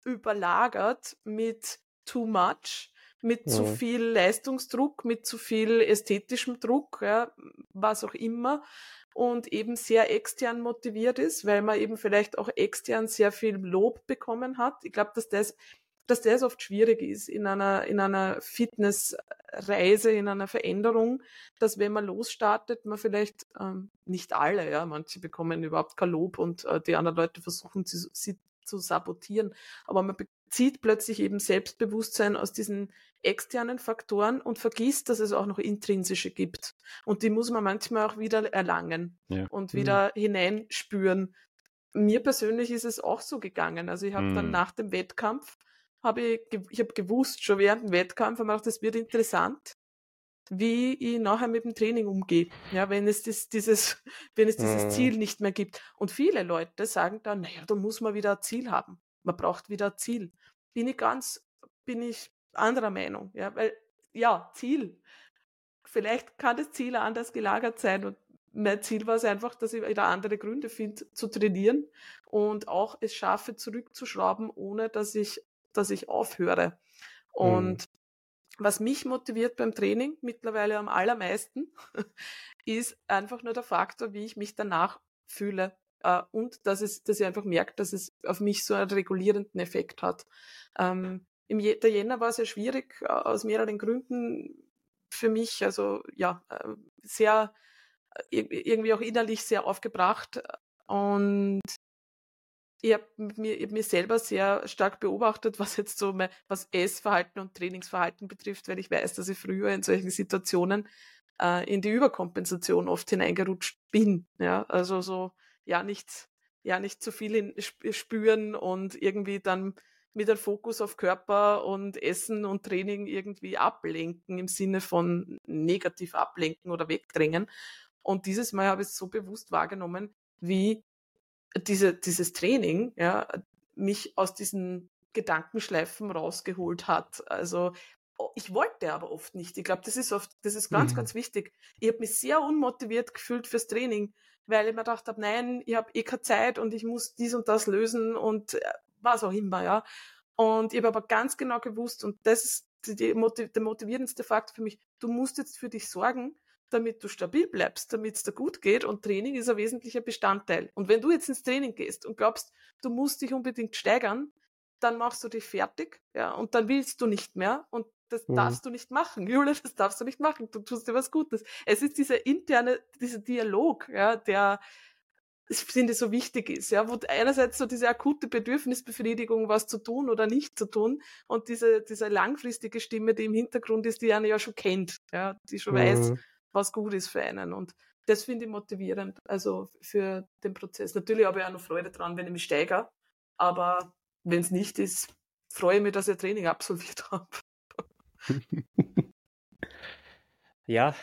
überlagert mit too much mit ja. zu viel Leistungsdruck, mit zu viel ästhetischem Druck, ja, was auch immer, und eben sehr extern motiviert ist, weil man eben vielleicht auch extern sehr viel Lob bekommen hat. Ich glaube, dass das, dass das oft schwierig ist in einer, in einer Fitnessreise, in einer Veränderung, dass wenn man losstartet, man vielleicht ähm, nicht alle, ja, manche bekommen überhaupt kein Lob und äh, die anderen Leute versuchen sie, sie zu sabotieren, aber man zieht plötzlich eben Selbstbewusstsein aus diesen externen Faktoren und vergisst, dass es auch noch intrinsische gibt. Und die muss man manchmal auch wieder erlangen ja. und mhm. wieder mhm. hineinspüren. Mir persönlich ist es auch so gegangen. Also ich habe mhm. dann nach dem Wettkampf, habe ich, ich habe gewusst, schon während dem Wettkampf, habe gedacht, das wird interessant, wie ich nachher mit dem Training umgehe. Ja, wenn es das, dieses, wenn es dieses mhm. Ziel nicht mehr gibt. Und viele Leute sagen dann, naja, da muss man wieder ein Ziel haben. Man braucht wieder ein Ziel. Bin ich ganz, bin ich anderer Meinung, ja, weil, ja, Ziel. Vielleicht kann das Ziel anders gelagert sein und mein Ziel war es einfach, dass ich wieder andere Gründe finde, zu trainieren und auch es schaffe, zurückzuschrauben, ohne dass ich, dass ich aufhöre. Und mhm. was mich motiviert beim Training mittlerweile am allermeisten, ist einfach nur der Faktor, wie ich mich danach fühle. Uh, und dass, es, dass ich einfach merke, dass es auf mich so einen regulierenden Effekt hat. Ähm, Im Je der Jänner war sehr schwierig, uh, aus mehreren Gründen für mich. Also ja, uh, sehr, irgendwie auch innerlich sehr aufgebracht. Und ich habe mir, hab mir selber sehr stark beobachtet, was jetzt so mein, was Essverhalten und Trainingsverhalten betrifft, weil ich weiß, dass ich früher in solchen Situationen in die Überkompensation oft hineingerutscht bin. Ja, also so ja nicht, ja nicht zu viel spüren und irgendwie dann mit dem Fokus auf Körper und Essen und Training irgendwie ablenken im Sinne von negativ ablenken oder wegdrängen. Und dieses Mal habe ich es so bewusst wahrgenommen, wie diese, dieses Training ja, mich aus diesen Gedankenschleifen rausgeholt hat. Also ich wollte aber oft nicht. Ich glaube, das ist oft, das ist ganz, mhm. ganz wichtig. Ich habe mich sehr unmotiviert gefühlt fürs Training, weil ich mir gedacht habe, nein, ich habe eh keine Zeit und ich muss dies und das lösen und äh, was auch immer, ja. Und ich habe aber ganz genau gewusst, und das ist die, die, der motivierendste Fakt für mich, du musst jetzt für dich sorgen, damit du stabil bleibst, damit es dir gut geht und Training ist ein wesentlicher Bestandteil. Und wenn du jetzt ins Training gehst und glaubst, du musst dich unbedingt steigern, dann machst du dich fertig, ja, und dann willst du nicht mehr und das mhm. darfst du nicht machen, Jule, das darfst du nicht machen, du tust dir was Gutes. Es ist dieser interne, dieser Dialog, ja, der, ich finde, so wichtig ist, ja, wo einerseits so diese akute Bedürfnisbefriedigung, was zu tun oder nicht zu tun, und diese, diese langfristige Stimme, die im Hintergrund ist, die einer ja schon kennt, ja, die schon mhm. weiß, was gut ist für einen. Und das finde ich motivierend, also für den Prozess. Natürlich habe ich auch noch Freude dran, wenn ich mich steigere, aber wenn es nicht ist, freue ich mich, dass ich Training absolviert habe. ja,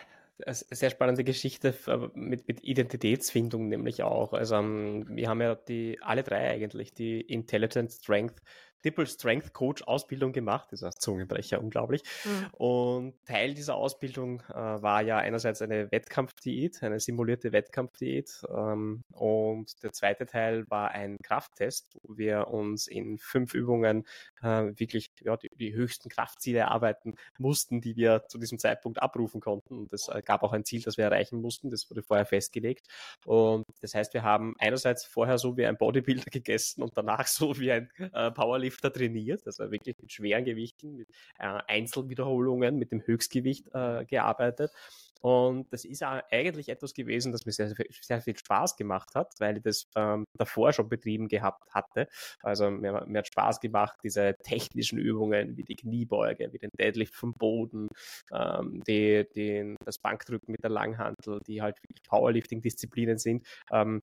sehr spannende Geschichte mit, mit Identitätsfindung nämlich auch. Also ähm, wir haben ja die alle drei eigentlich die Intelligent Strength Triple Strength Coach Ausbildung gemacht. Ein Zungenbrecher, unglaublich. Mhm. Und Teil dieser Ausbildung äh, war ja einerseits eine Wettkampfdiät, eine simulierte Wettkampfdiät. Ähm, und der zweite Teil war ein Krafttest, wo wir uns in fünf Übungen äh, wirklich ja, die, die, höchsten Kraftziele erarbeiten mussten, die wir zu diesem Zeitpunkt abrufen konnten. Und es äh, gab auch ein Ziel, das wir erreichen mussten. Das wurde vorher festgelegt. Und das heißt, wir haben einerseits vorher so wie ein Bodybuilder gegessen und danach so wie ein äh, Powerlifter Powerlifter trainiert, also wirklich mit schweren Gewichten, mit äh, Einzelwiederholungen, mit dem Höchstgewicht äh, gearbeitet. Und das ist eigentlich etwas gewesen, das mir sehr, sehr viel Spaß gemacht hat, weil ich das ähm, davor schon betrieben gehabt hatte. Also mir, mir, hat Spaß gemacht, diese technischen Übungen wie die Kniebeuge, wie den Deadlift vom Boden, ähm, die, die, das Bankdrücken mit der Langhantel, die halt Powerlifting-Disziplinen sind, ähm,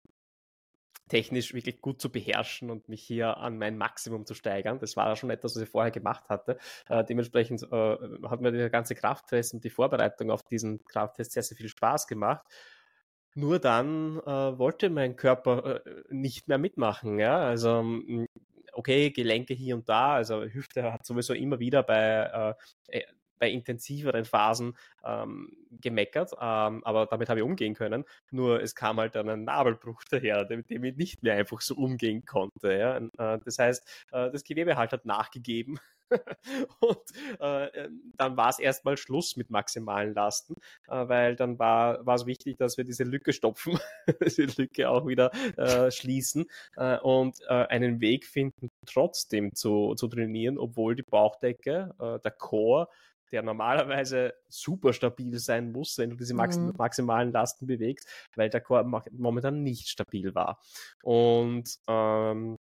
technisch wirklich gut zu beherrschen und mich hier an mein Maximum zu steigern. Das war ja schon etwas, was ich vorher gemacht hatte. Äh, dementsprechend äh, hat mir der ganze Krafttest und die Vorbereitung auf diesen Krafttest sehr, sehr viel Spaß gemacht. Nur dann äh, wollte mein Körper äh, nicht mehr mitmachen. Ja? Also mm, okay, Gelenke hier und da, also Hüfte hat sowieso immer wieder bei äh, äh, bei intensiveren Phasen ähm, gemeckert, ähm, aber damit habe ich umgehen können. Nur es kam halt dann ein Nabelbruch daher, mit dem ich nicht mehr einfach so umgehen konnte. Ja? Äh, das heißt, äh, das Gewebe halt hat nachgegeben. und äh, ähm, dann war es erstmal Schluss mit maximalen Lasten, äh, weil dann war es wichtig, dass wir diese Lücke stopfen, diese Lücke auch wieder äh, schließen äh, und äh, einen Weg finden, trotzdem zu, zu trainieren, obwohl die Bauchdecke, äh, der Core der normalerweise super stabil sein muss, wenn du diese max mhm. maximalen Lasten bewegst, weil der Core momentan nicht stabil war. Und ähm,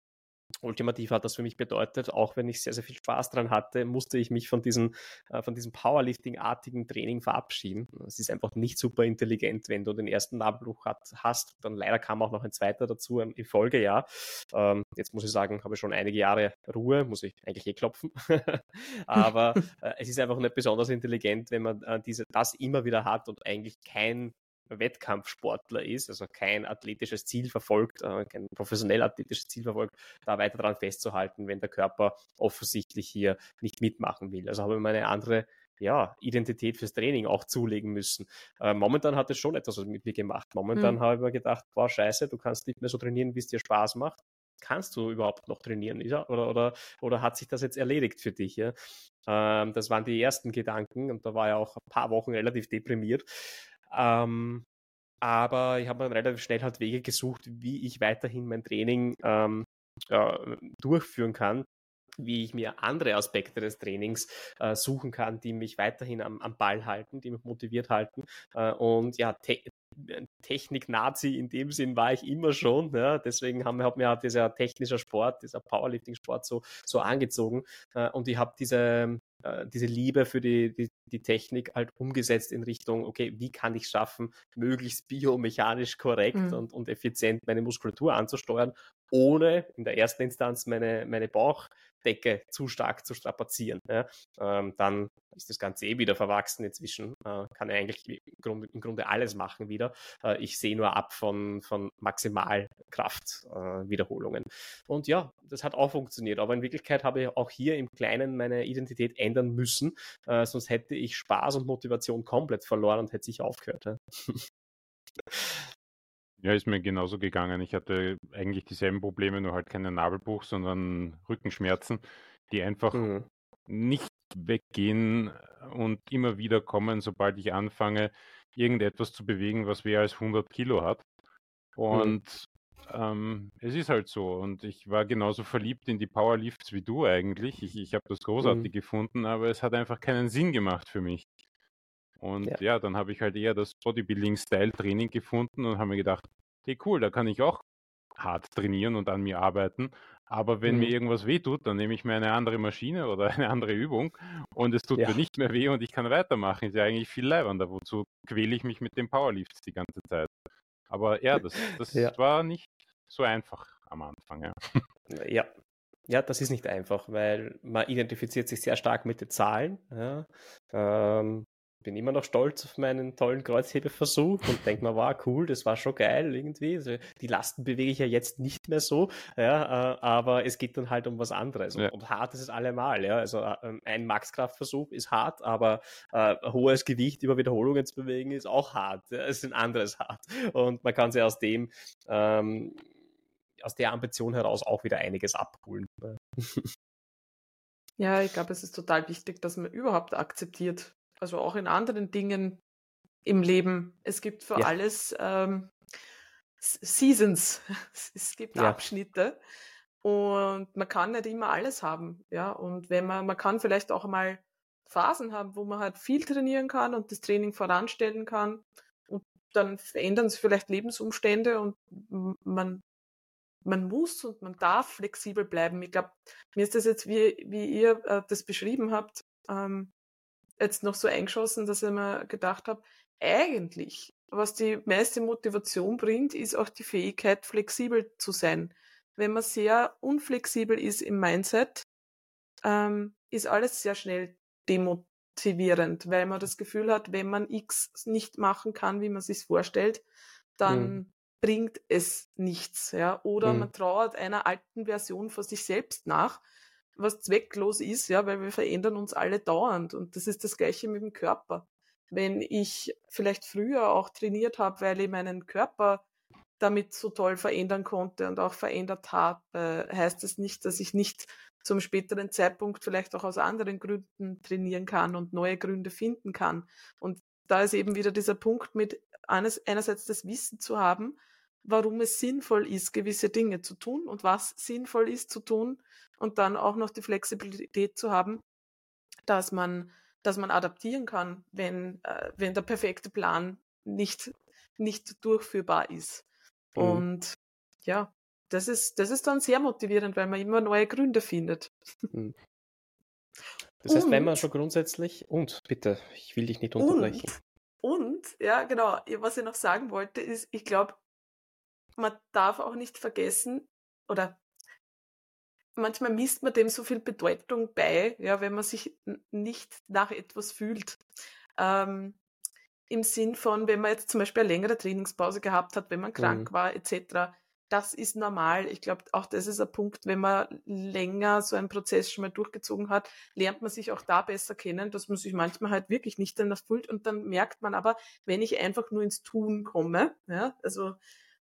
ultimativ hat das für mich bedeutet, auch wenn ich sehr, sehr viel Spaß dran hatte, musste ich mich von, diesen, äh, von diesem Powerlifting-artigen Training verabschieden. Es ist einfach nicht super intelligent, wenn du den ersten Nabelbruch hat, hast. Dann leider kam auch noch ein zweiter dazu im, im Folgejahr. Ähm, jetzt muss ich sagen, habe ich schon einige Jahre Ruhe, muss ich eigentlich eh klopfen. Aber äh, es ist einfach nicht besonders intelligent, wenn man äh, diese, das immer wieder hat und eigentlich kein Wettkampfsportler ist, also kein athletisches Ziel verfolgt, äh, kein professionell athletisches Ziel verfolgt, da weiter daran festzuhalten, wenn der Körper offensichtlich hier nicht mitmachen will. Also habe ich meine andere ja, Identität fürs Training auch zulegen müssen. Äh, momentan hat es schon etwas mit mir gemacht. Momentan mhm. habe ich mir gedacht, boah, scheiße, du kannst nicht mehr so trainieren, wie es dir Spaß macht. Kannst du überhaupt noch trainieren? Ja? Oder, oder, oder hat sich das jetzt erledigt für dich? Ja? Ähm, das waren die ersten Gedanken und da war ja auch ein paar Wochen relativ deprimiert. Ähm, aber ich habe dann relativ schnell halt Wege gesucht, wie ich weiterhin mein Training ähm, äh, durchführen kann, wie ich mir andere Aspekte des Trainings äh, suchen kann, die mich weiterhin am, am, Ball halten, die mich motiviert halten. Äh, und ja, te Technik-Nazi in dem Sinn war ich immer schon. Ja. Deswegen haben, hat mir dieser technische Sport, dieser Powerlifting-Sport so, so angezogen. Äh, und ich habe diese, äh, diese Liebe für die, die, die Technik halt umgesetzt in Richtung, okay, wie kann ich es schaffen, möglichst biomechanisch korrekt mhm. und, und effizient meine Muskulatur anzusteuern, ohne in der ersten Instanz meine, meine Bauchdecke zu stark zu strapazieren. Ja? Ähm, dann ist das Ganze eh wieder verwachsen. Inzwischen äh, kann er eigentlich im Grunde, im Grunde alles machen wieder. Äh, ich sehe nur ab von, von Maximalkraftwiederholungen. Äh, und ja, das hat auch funktioniert. Aber in Wirklichkeit habe ich auch hier im Kleinen meine Identität ändern müssen. Äh, sonst hätte ich Spaß und Motivation komplett verloren und hätte sich aufgehört. Ja? Ja, ist mir genauso gegangen. Ich hatte eigentlich dieselben Probleme, nur halt keinen Nabelbruch, sondern Rückenschmerzen, die einfach mhm. nicht weggehen und immer wieder kommen, sobald ich anfange, irgendetwas zu bewegen, was mehr als 100 Kilo hat. Mhm. Und mhm. ähm, es ist halt so. Und ich war genauso verliebt in die Powerlifts wie du eigentlich. Ich, ich habe das großartig mhm. gefunden, aber es hat einfach keinen Sinn gemacht für mich. Und ja, ja dann habe ich halt eher das Bodybuilding-Style-Training gefunden und habe mir gedacht, hey cool, da kann ich auch hart trainieren und an mir arbeiten. Aber wenn mhm. mir irgendwas wehtut, dann nehme ich mir eine andere Maschine oder eine andere Übung und es tut ja. mir nicht mehr weh und ich kann weitermachen. Ist ja eigentlich viel leibender. Wozu quäle ich mich mit den Powerlifts die ganze Zeit? Aber ja, das, das ja. war nicht so einfach am Anfang. Ja. ja. Ja, das ist nicht einfach, weil man identifiziert sich sehr stark mit den Zahlen. Ja. Ähm, bin immer noch stolz auf meinen tollen Kreuzhebeversuch und denke mir, wow, cool, das war schon geil irgendwie. Also die Lasten bewege ich ja jetzt nicht mehr so, ja, äh, aber es geht dann halt um was anderes. Ja. Und, hart ist es allemal. Ja. Also äh, ähm, ein Maxkraftversuch ist hart, aber äh, hohes Gewicht über Wiederholungen zu bewegen ist auch hart. Ja. Es ist ein anderes hart. Und man kann sich aus dem ähm, aus der Ambition heraus auch wieder einiges abholen. Ja, ich glaube, es ist total wichtig, dass man überhaupt akzeptiert, also auch in anderen Dingen im Leben. Es gibt für ja. alles ähm, Seasons, es gibt ja. Abschnitte und man kann nicht immer alles haben, ja. Und wenn man, man kann vielleicht auch mal Phasen haben, wo man halt viel trainieren kann und das Training voranstellen kann und dann verändern sich vielleicht Lebensumstände und man man muss und man darf flexibel bleiben. Ich glaube, mir ist das jetzt, wie, wie ihr äh, das beschrieben habt, ähm, jetzt noch so eingeschossen, dass ich mir gedacht habe, eigentlich, was die meiste Motivation bringt, ist auch die Fähigkeit, flexibel zu sein. Wenn man sehr unflexibel ist im Mindset, ähm, ist alles sehr schnell demotivierend, weil man das Gefühl hat, wenn man X nicht machen kann, wie man sich vorstellt, dann hm. bringt es nichts, ja. Oder hm. man trauert einer alten Version von sich selbst nach, was zwecklos ist, ja, weil wir verändern uns alle dauernd und das ist das Gleiche mit dem Körper. Wenn ich vielleicht früher auch trainiert habe, weil ich meinen Körper damit so toll verändern konnte und auch verändert habe, heißt das nicht, dass ich nicht zum späteren Zeitpunkt vielleicht auch aus anderen Gründen trainieren kann und neue Gründe finden kann. Und da ist eben wieder dieser Punkt mit einerseits das Wissen zu haben, warum es sinnvoll ist, gewisse Dinge zu tun und was sinnvoll ist zu tun und dann auch noch die Flexibilität zu haben, dass man, dass man adaptieren kann, wenn, äh, wenn der perfekte Plan nicht, nicht durchführbar ist. Mhm. Und ja, das ist, das ist dann sehr motivierend, weil man immer neue Gründe findet. Mhm. Das heißt, und, wenn man schon grundsätzlich, und bitte, ich will dich nicht unterbrechen. Und, und, ja, genau, was ich noch sagen wollte, ist, ich glaube, man darf auch nicht vergessen, oder manchmal misst man dem so viel Bedeutung bei, ja, wenn man sich nicht nach etwas fühlt. Ähm, Im Sinn von, wenn man jetzt zum Beispiel eine längere Trainingspause gehabt hat, wenn man krank mhm. war, etc., das ist normal. Ich glaube, auch das ist ein Punkt, wenn man länger so einen Prozess schon mal durchgezogen hat, lernt man sich auch da besser kennen, dass man sich manchmal halt wirklich nicht danach fühlt und dann merkt man aber, wenn ich einfach nur ins Tun komme, ja, also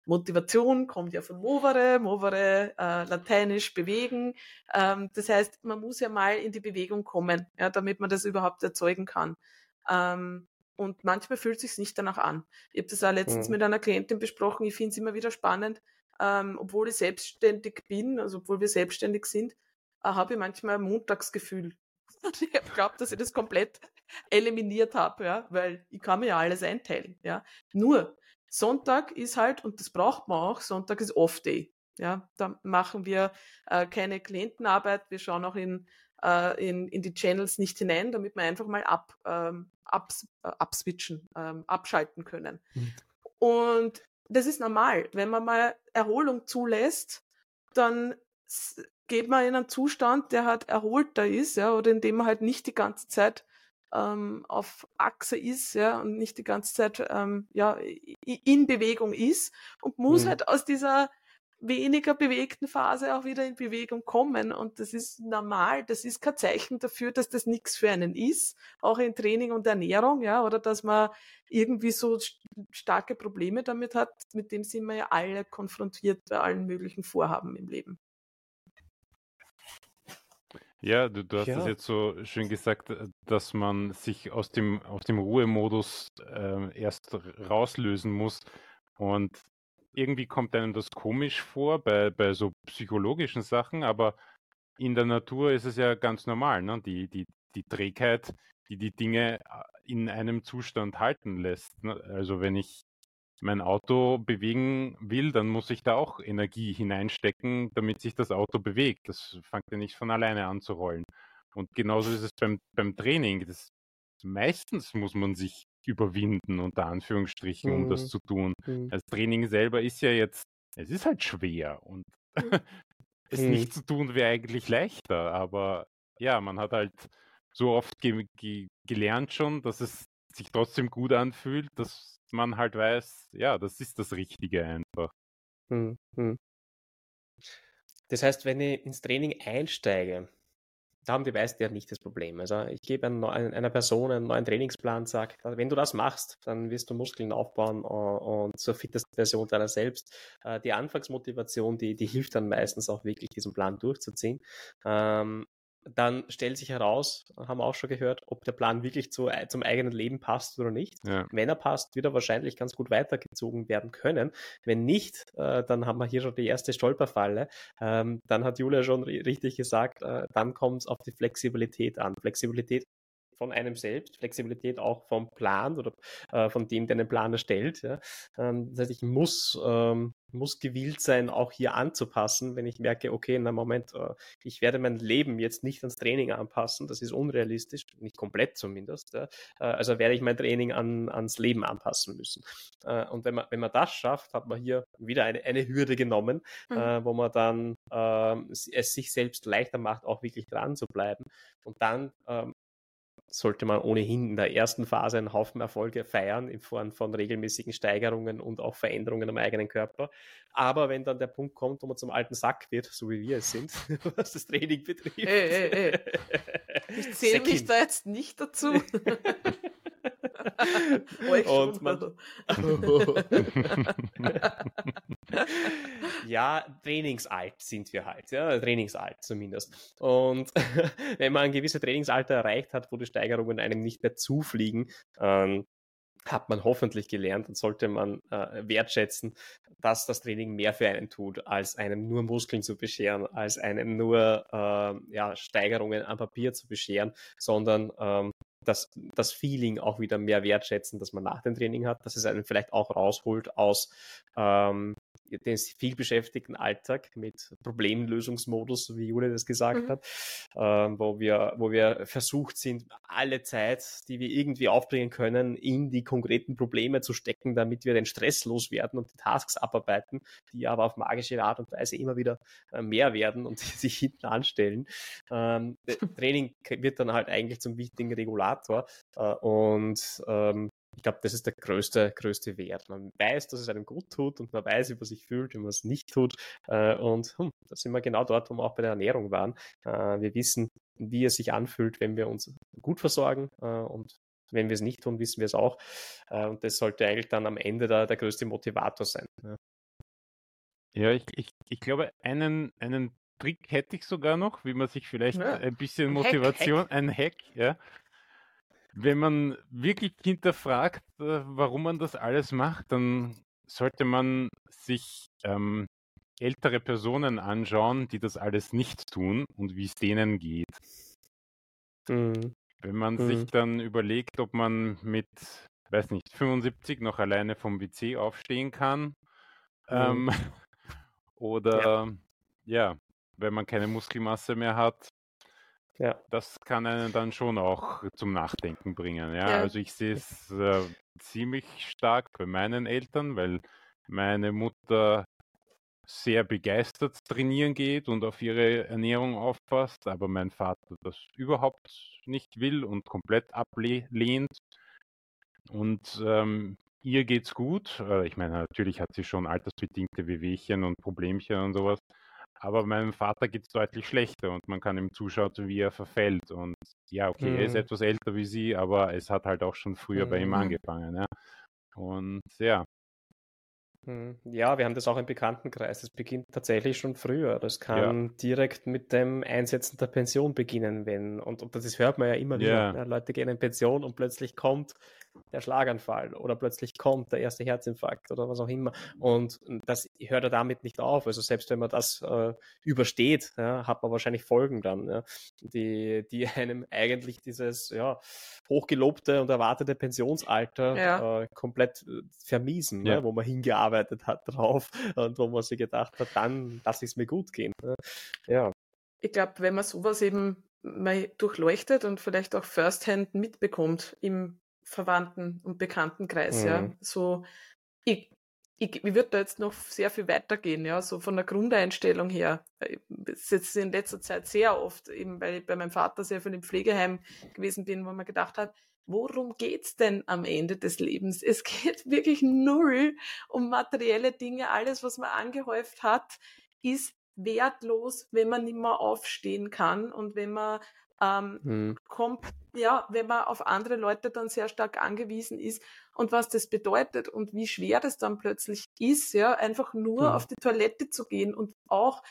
Motivation kommt ja von movere, movere, äh, lateinisch bewegen. Ähm, das heißt, man muss ja mal in die Bewegung kommen, ja, damit man das überhaupt erzeugen kann. Ähm, und manchmal fühlt es sich nicht danach an. Ich habe das auch letztens mhm. mit einer Klientin besprochen. Ich finde es immer wieder spannend, ähm, obwohl ich selbstständig bin, also obwohl wir selbstständig sind, äh, habe ich manchmal ein Montagsgefühl. ich glaube, dass ich das komplett eliminiert habe, ja, weil ich kann mir ja alles einteilen. Ja. Nur, Sonntag ist halt, und das braucht man auch, Sonntag ist Off-Day. Ja, da machen wir äh, keine Klientenarbeit, wir schauen auch in, äh, in, in die Channels nicht hinein, damit wir einfach mal ab, ähm, abs, äh, abswitchen, ähm, abschalten können. Mhm. Und das ist normal. Wenn man mal Erholung zulässt, dann geht man in einen Zustand, der halt erholter ist, ja, oder in dem man halt nicht die ganze Zeit ähm, auf Achse ist, ja, und nicht die ganze Zeit ähm, ja, in Bewegung ist und muss mhm. halt aus dieser weniger bewegten Phase auch wieder in Bewegung kommen. Und das ist normal. Das ist kein Zeichen dafür, dass das nichts für einen ist. Auch in Training und Ernährung, ja, oder dass man irgendwie so starke Probleme damit hat. Mit dem sind wir ja alle konfrontiert bei allen möglichen Vorhaben im Leben. Ja, du, du hast Ja. es jetzt so schön gesagt, äh, dass man sich aus dem, aus dem Ruhemodus äh, erst rauslösen muss. Und irgendwie kommt einem das komisch vor bei, bei so psychologischen Sachen, aber in der Natur ist es ja ganz normal, ne? Die, die, die Trägheit, die die Dinge äh, in einem Zustand halten lässt. Ne? Also wenn ich mein Auto bewegen will, dann muss ich da auch Energie hineinstecken, damit sich das Auto bewegt. Das fängt ja nicht von alleine an zu rollen. Und genauso ist es beim, beim Training. Das, meistens muss man sich überwinden, unter Anführungsstrichen, um das Mhm. zu tun. Hm. Das Training selber ist ja jetzt, es ist halt schwer und es Mhm. nicht zu tun wäre eigentlich leichter, aber ja, man hat halt so oft ge ge gelernt schon, dass es sich trotzdem gut anfühlt, dass man halt weiß, ja, das ist das Richtige einfach. Hm, hm. Das heißt, wenn ich ins Training einsteige, da haben die meisten ja nicht das Problem. Also ich gebe einer Person einen neuen Trainingsplan, sage, wenn du das machst, dann wirst du Muskeln aufbauen und zur fittesten Version deiner selbst. Äh, Die Anfangsmotivation, die, die hilft dann meistens auch wirklich, diesen Plan durchzuziehen. Dann stellt sich heraus, haben wir auch schon gehört, ob der Plan wirklich zu, zum eigenen Leben passt oder nicht. Ja. Wenn er passt, wird er wahrscheinlich ganz gut weitergezogen werden können. Wenn nicht, äh, dann haben wir hier schon die erste Stolperfalle. Ähm, dann hat Julia schon ri- richtig gesagt, äh, dann kommt es auf die Flexibilität an. Flexibilität von einem selbst, Flexibilität auch vom Plan oder äh, von dem, der einen Plan erstellt. Ja. Ähm, das heißt, ich muss, ähm, muss gewillt sein, auch hier anzupassen, wenn ich merke, okay, na Moment, äh, ich werde mein Leben jetzt nicht ans Training anpassen, das ist unrealistisch, nicht komplett zumindest. Ja. Äh, also werde ich mein Training an, ans Leben anpassen müssen. Äh, und wenn man, wenn man das schafft, hat man hier wieder eine, eine Hürde genommen, Mhm. äh, wo man dann ähm, es es sich selbst leichter macht, auch wirklich dran zu bleiben. Und dann ähm, sollte man ohnehin in der ersten Phase einen Haufen Erfolge feiern in Form von regelmäßigen Steigerungen und auch Veränderungen am eigenen Körper. Aber wenn dann der Punkt kommt, wo man zum alten Sack wird, so wie wir es sind, was das Training betrifft. Ey, ey, ey. Ich zähle mich da jetzt nicht dazu. Und man- ja, trainingsalt sind wir halt, ja, trainingsalt zumindest. Und wenn man ein gewisses Trainingsalter erreicht hat, wo die Steigerungen einem nicht mehr zufliegen, ähm, hat man hoffentlich gelernt und sollte man äh, wertschätzen, dass das Training mehr für einen tut, als einem nur Muskeln zu bescheren, als einem nur ähm, ja, Steigerungen am Papier zu bescheren, sondern ähm, das, das Feeling auch wieder mehr wertschätzen, das man nach dem Training hat, dass es einen vielleicht auch rausholt aus ähm, den viel beschäftigten Alltag mit Problemlösungsmodus, wie Julia das gesagt Mhm. hat, ähm, wo, wir, wo wir versucht sind, alle Zeit, die wir irgendwie aufbringen können, in die konkreten Probleme zu stecken, damit wir den Stress loswerden und die Tasks abarbeiten, die aber auf magische Art und Weise immer wieder äh, mehr werden und sich hinten anstellen. Ähm, Training wird dann halt eigentlich zum wichtigen Regulator äh, und ähm, ich glaube, das ist der größte, größte Wert. Man weiß, dass es einem gut tut und man weiß, wie man sich fühlt, wenn man es nicht tut. Äh, und hm, da sind wir genau dort, wo wir auch bei der Ernährung waren. Äh, wir wissen, wie es sich anfühlt, wenn wir uns gut versorgen äh, und wenn wir es nicht tun, wissen wir es auch. Äh, und das sollte eigentlich dann am Ende der, der größte Motivator sein. Ja. Ja, ich, ich, ich glaube, einen, einen Trick hätte ich sogar noch, wie man sich vielleicht Ja. ein bisschen Ein Hack, Motivation, ein Hack, ja. Wenn man wirklich hinterfragt, äh, warum man das alles macht, dann sollte man sich ähm, ältere Personen anschauen, die das alles nicht tun und wie es denen geht. Mhm. Wenn man Mhm. sich dann überlegt, ob man mit, weiß nicht, 75 noch alleine vom WC aufstehen kann, Mhm. ähm, oder ja. wenn man keine Muskelmasse mehr hat, Ja. das kann einen dann schon auch zum Nachdenken bringen. Ja, Ja. also ich sehe es äh, ziemlich stark bei meinen Eltern, weil meine Mutter sehr begeistert trainieren geht und auf ihre Ernährung aufpasst, aber mein Vater das überhaupt nicht will und komplett ablehnt. Und ähm, ihr geht's gut. Äh, ich meine, natürlich hat sie schon altersbedingte Wehwehchen und Problemchen und sowas. Aber meinem Vater geht's deutlich schlechter und man kann ihm zuschauen, wie er verfällt. Und ja, okay, er ist Mhm. etwas älter wie sie, aber es hat halt auch schon früher bei ihm Mhm. angefangen. Ja. Und ja, ja, wir haben das auch im Bekanntenkreis. Das beginnt tatsächlich schon früher. Das kann ja. direkt mit dem Einsetzen der Pension beginnen, wenn, und, und das hört man ja immer wieder. Ja. Ja, Leute gehen in Pension und plötzlich kommt der Schlaganfall oder plötzlich kommt der erste Herzinfarkt oder was auch immer. Und das hört er damit nicht auf. Also selbst wenn man das äh, übersteht, ja, hat man wahrscheinlich Folgen dann, ja, die, die einem eigentlich dieses ja, hochgelobte und erwartete Pensionsalter ja. äh, komplett äh, vermiesen, ne, wo man hingearbeitet hat drauf und wo man sich gedacht hat, dann lasse ich es mir gut gehen. Ne. Ja. Ich glaube, wenn man sowas eben mal durchleuchtet und vielleicht auch firsthand mitbekommt im Verwandten- und Bekanntenkreis, mhm. ja. So, ich, ich, ich würde da jetzt noch sehr viel weitergehen, ja, so von der Grundeinstellung her. Es ist jetzt in letzter Zeit sehr oft, eben weil ich bei meinem Vater sehr viel im Pflegeheim gewesen bin, wo man gedacht hat, worum geht's denn am Ende des Lebens? Es geht wirklich null um materielle Dinge. Alles, was man angehäuft hat, ist wertlos, wenn man nicht mehr aufstehen kann und wenn man ähm, hm. kommt, ja, wenn man auf andere Leute dann sehr stark angewiesen ist und was das bedeutet und wie schwer das dann plötzlich ist, ja, einfach nur hm. auf die Toilette zu gehen und auch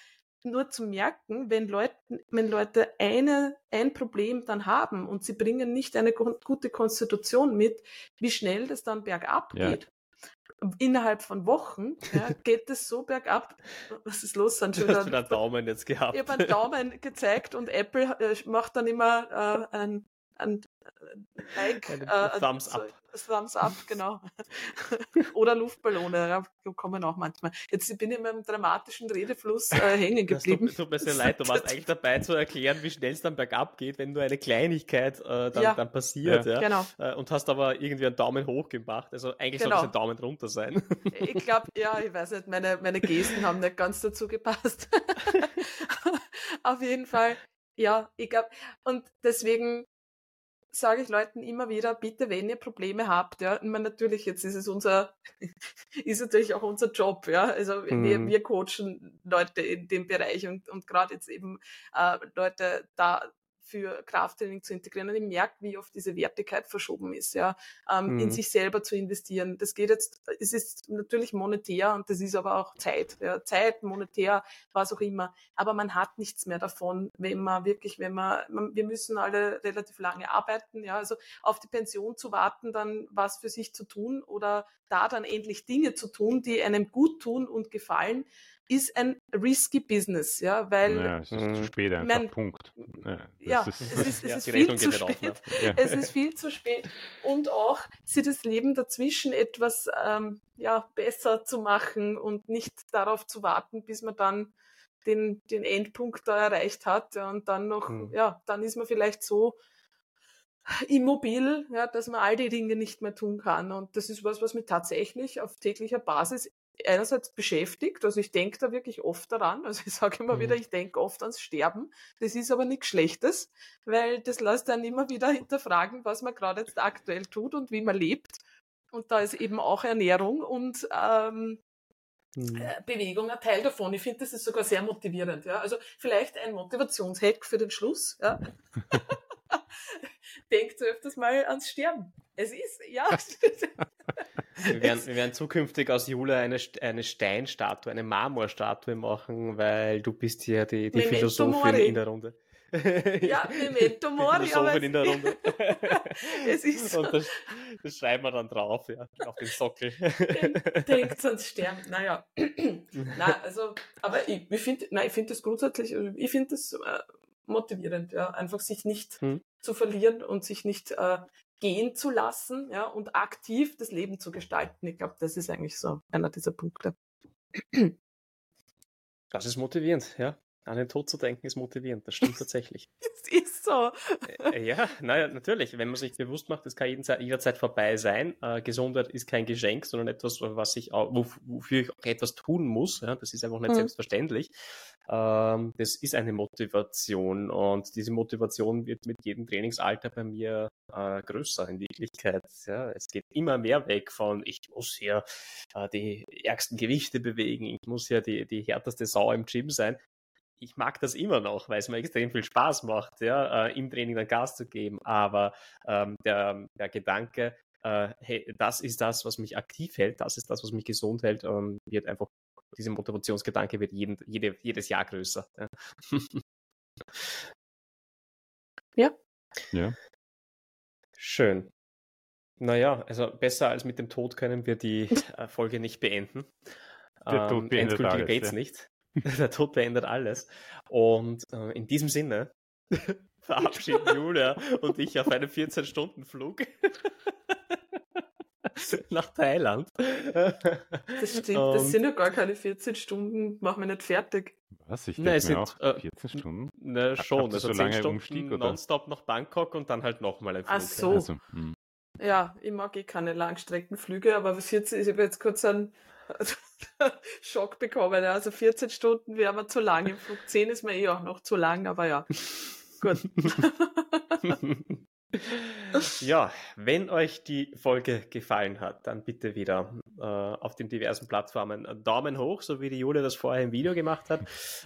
nur zu merken, wenn Leute, wenn Leute eine, ein Problem dann haben und sie bringen nicht eine gute Konstitution mit, wie schnell das dann bergab ja. geht innerhalb von Wochen ja, geht es so bergab. Was ist los? Dann schon du hast einen Daumen jetzt gehabt. Ich habe einen Daumen gezeigt und Apple äh, macht dann immer äh, ein, ein Like, äh, Thumbs up. Thumbs up, genau. Oder Luftballone, ja, kommen auch manchmal. Jetzt bin ich in meinem dramatischen Redefluss äh, hängen geblieben. Es tut, tut, mir sehr leid, du warst eigentlich dabei zu erklären, wie schnell es dann bergab geht, wenn nur eine Kleinigkeit äh, dann, ja. dann, passiert. Ja. ja. Genau. Äh, und hast aber irgendwie einen Daumen hoch gemacht. Also eigentlich genau. soll es ein Daumen runter sein. ich glaube, ja, ich weiß nicht, meine, meine Gesten haben nicht ganz dazu gepasst. Auf jeden Fall, ja, ich glaube, und deswegen sage ich Leuten immer wieder, bitte, wenn ihr Probleme habt, ja, ich meine, natürlich, jetzt ist es unser, ist natürlich auch unser Job, ja, also mhm. wir, wir coachen Leute in dem Bereich und, und gerade jetzt eben äh, Leute da für Krafttraining zu integrieren. Und ich merke, wie oft diese Wertigkeit verschoben ist, ja, ähm, mhm. in sich selber zu investieren. Das geht jetzt, es ist natürlich monetär und das ist aber auch Zeit, ja, Zeit, monetär, was auch immer. Aber man hat nichts mehr davon, wenn man wirklich, wenn man, man wir müssen alle relativ lange arbeiten, ja, also auf die Pension zu warten, dann was für sich zu tun oder da dann endlich Dinge zu tun, die einem gut tun und gefallen, ist ein risky Business, ja, weil ja, es ist zu spät einfach, mein, Punkt. Ja, ja ist, es ist, es ist viel zu spät. Auf, ja. Es ist viel zu spät und auch sie das Leben dazwischen etwas ähm, ja besser zu machen und nicht darauf zu warten, bis man dann den, den Endpunkt da erreicht hat ja, und dann noch, hm. ja, dann ist man vielleicht so immobil, ja, dass man all die Dinge nicht mehr tun kann. Und das ist was, was mir tatsächlich auf täglicher Basis einerseits beschäftigt, also ich denke da wirklich oft daran, also ich sage immer mhm. wieder, ich denke oft ans Sterben, das ist aber nichts Schlechtes, weil das lässt dann immer wieder hinterfragen, was man gerade jetzt aktuell tut und wie man lebt und da ist eben auch Ernährung und ähm, mhm. Äh, Bewegung ein Teil davon. Ich finde, das ist sogar sehr motivierend. Ja? Also vielleicht ein Motivationshack für den Schluss. Ja? Denkt öfters mal ans Sterben. Es ist, ja. Wir werden, wir werden zukünftig aus Jule eine, eine Steinstatue, eine Marmorstatue machen, weil du bist hier die, die Philosophin Mori. in der Runde. ja, Memento Mori. Philosophin in der Runde. es ist so. Und das, das, schreiben wir dann drauf, ja, auf den Sockel. Denkt ans Sterben. Naja. na, also, aber ich, ich finde, nein, ich finde das grundsätzlich, ich finde das äh, motivierend, ja, einfach sich nicht hm. zu verlieren und sich nicht äh, gehen zu lassen ja, und aktiv das Leben zu gestalten. Ich glaube, das ist eigentlich so einer dieser Punkte. Das ist motivierend, ja. An den Tod zu denken ist motivierend, das stimmt tatsächlich. Es ist so. Äh, ja, naja, natürlich. Wenn man sich bewusst macht, es kann jederzeit vorbei sein. Äh, Gesundheit ist kein Geschenk, sondern etwas, was ich auch, wofür ich auch etwas tun muss. Ja, das ist einfach nicht hm. selbstverständlich. Ähm, das ist eine Motivation und diese Motivation wird mit jedem Trainingsalter bei mir äh, größer in Wirklichkeit. Ja, es geht immer mehr weg von, ich muss hier äh, die ärgsten Gewichte bewegen, ich muss hier die, die härteste Sau im Gym sein, ich mag das immer noch, weil es mir extrem viel Spaß macht, ja, äh, im Training dann Gas zu geben. Aber ähm, der, der Gedanke, äh, hey, das ist das, was mich aktiv hält, das ist das, was mich gesund hält, ähm, wird einfach, dieser Motivationsgedanke wird jeden, jede, jedes Jahr größer. Ja. ja. Ja. Schön. Naja, also besser als mit dem Tod können wir die Folge nicht beenden. Der Tod Ähm, beendet endgültiger geht's ja. nicht. Der Tod beendet alles. Und äh, in diesem Sinne verabschieden Julia und ich auf einen 14-Stunden-Flug nach Thailand. Das stimmt, das Und- sind ja gar keine 14 Stunden, machen wir nicht fertig. Was? Ich Nein, denke mir sind, auch äh, 14 Stunden? Na, schon, also so 10 lange Stunden Umstieg, oder? nonstop nach Bangkok und dann halt nochmal ein Flug. Ach so. ja. Also, hm. Ja, ich mag eh keine Langstreckenflüge, aber 14, ich habe jetzt kurz Schock bekommen. Ja. Also 14 Stunden wäre mir zu lang. Im Flug 10 ist mir eh auch noch zu lang, aber ja. Gut. ja, wenn euch die Folge gefallen hat, dann bitte wieder äh, auf den diversen Plattformen Daumen hoch, so wie die Julia das vorher im Video gemacht hat.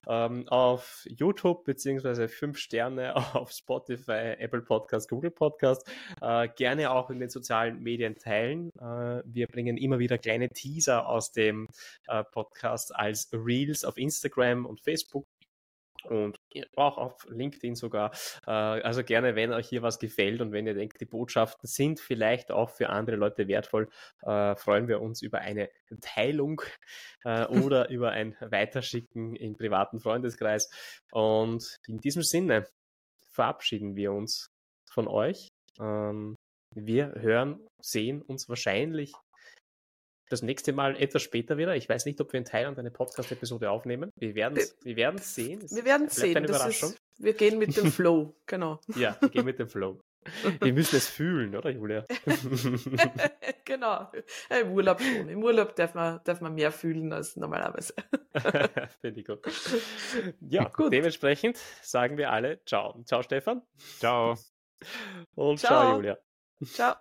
Ähm, auf YouTube beziehungsweise 5 Sterne auf Spotify, Apple Podcast, Google Podcast. Äh, gerne auch in den sozialen Medien teilen. Äh, wir bringen immer wieder kleine Teaser aus dem äh, Podcast als Reels auf Instagram und Facebook und auch auf LinkedIn sogar. Äh, Also gerne, wenn euch hier was gefällt und wenn ihr denkt, die Botschaften sind vielleicht auch für andere Leute wertvoll, äh, freuen wir uns über eine Teilung äh, oder über ein Weiterschicken im privaten Freundeskreis. Und in diesem Sinne verabschieden wir uns von euch. Ähm, Wir hören, sehen uns wahrscheinlich das nächste Mal etwas später wieder. Ich weiß nicht, ob wir in Thailand eine Podcast-Episode aufnehmen. Wir werden es wir werden's sehen. Es Wir werden bleibt sehen. Eine Das Überraschung. ist, wir gehen mit dem Flow, genau. Ja, wir gehen mit dem Flow. Wir müssen es fühlen, oder Julia? genau. Im Urlaub schon. Im Urlaub darf man, darf man mehr fühlen als normalerweise. Finde ich gut. Ja, Gut. dementsprechend sagen wir alle Ciao. Ciao, Stefan. Ciao. Und ciao, Ciao. Julia. Ciao.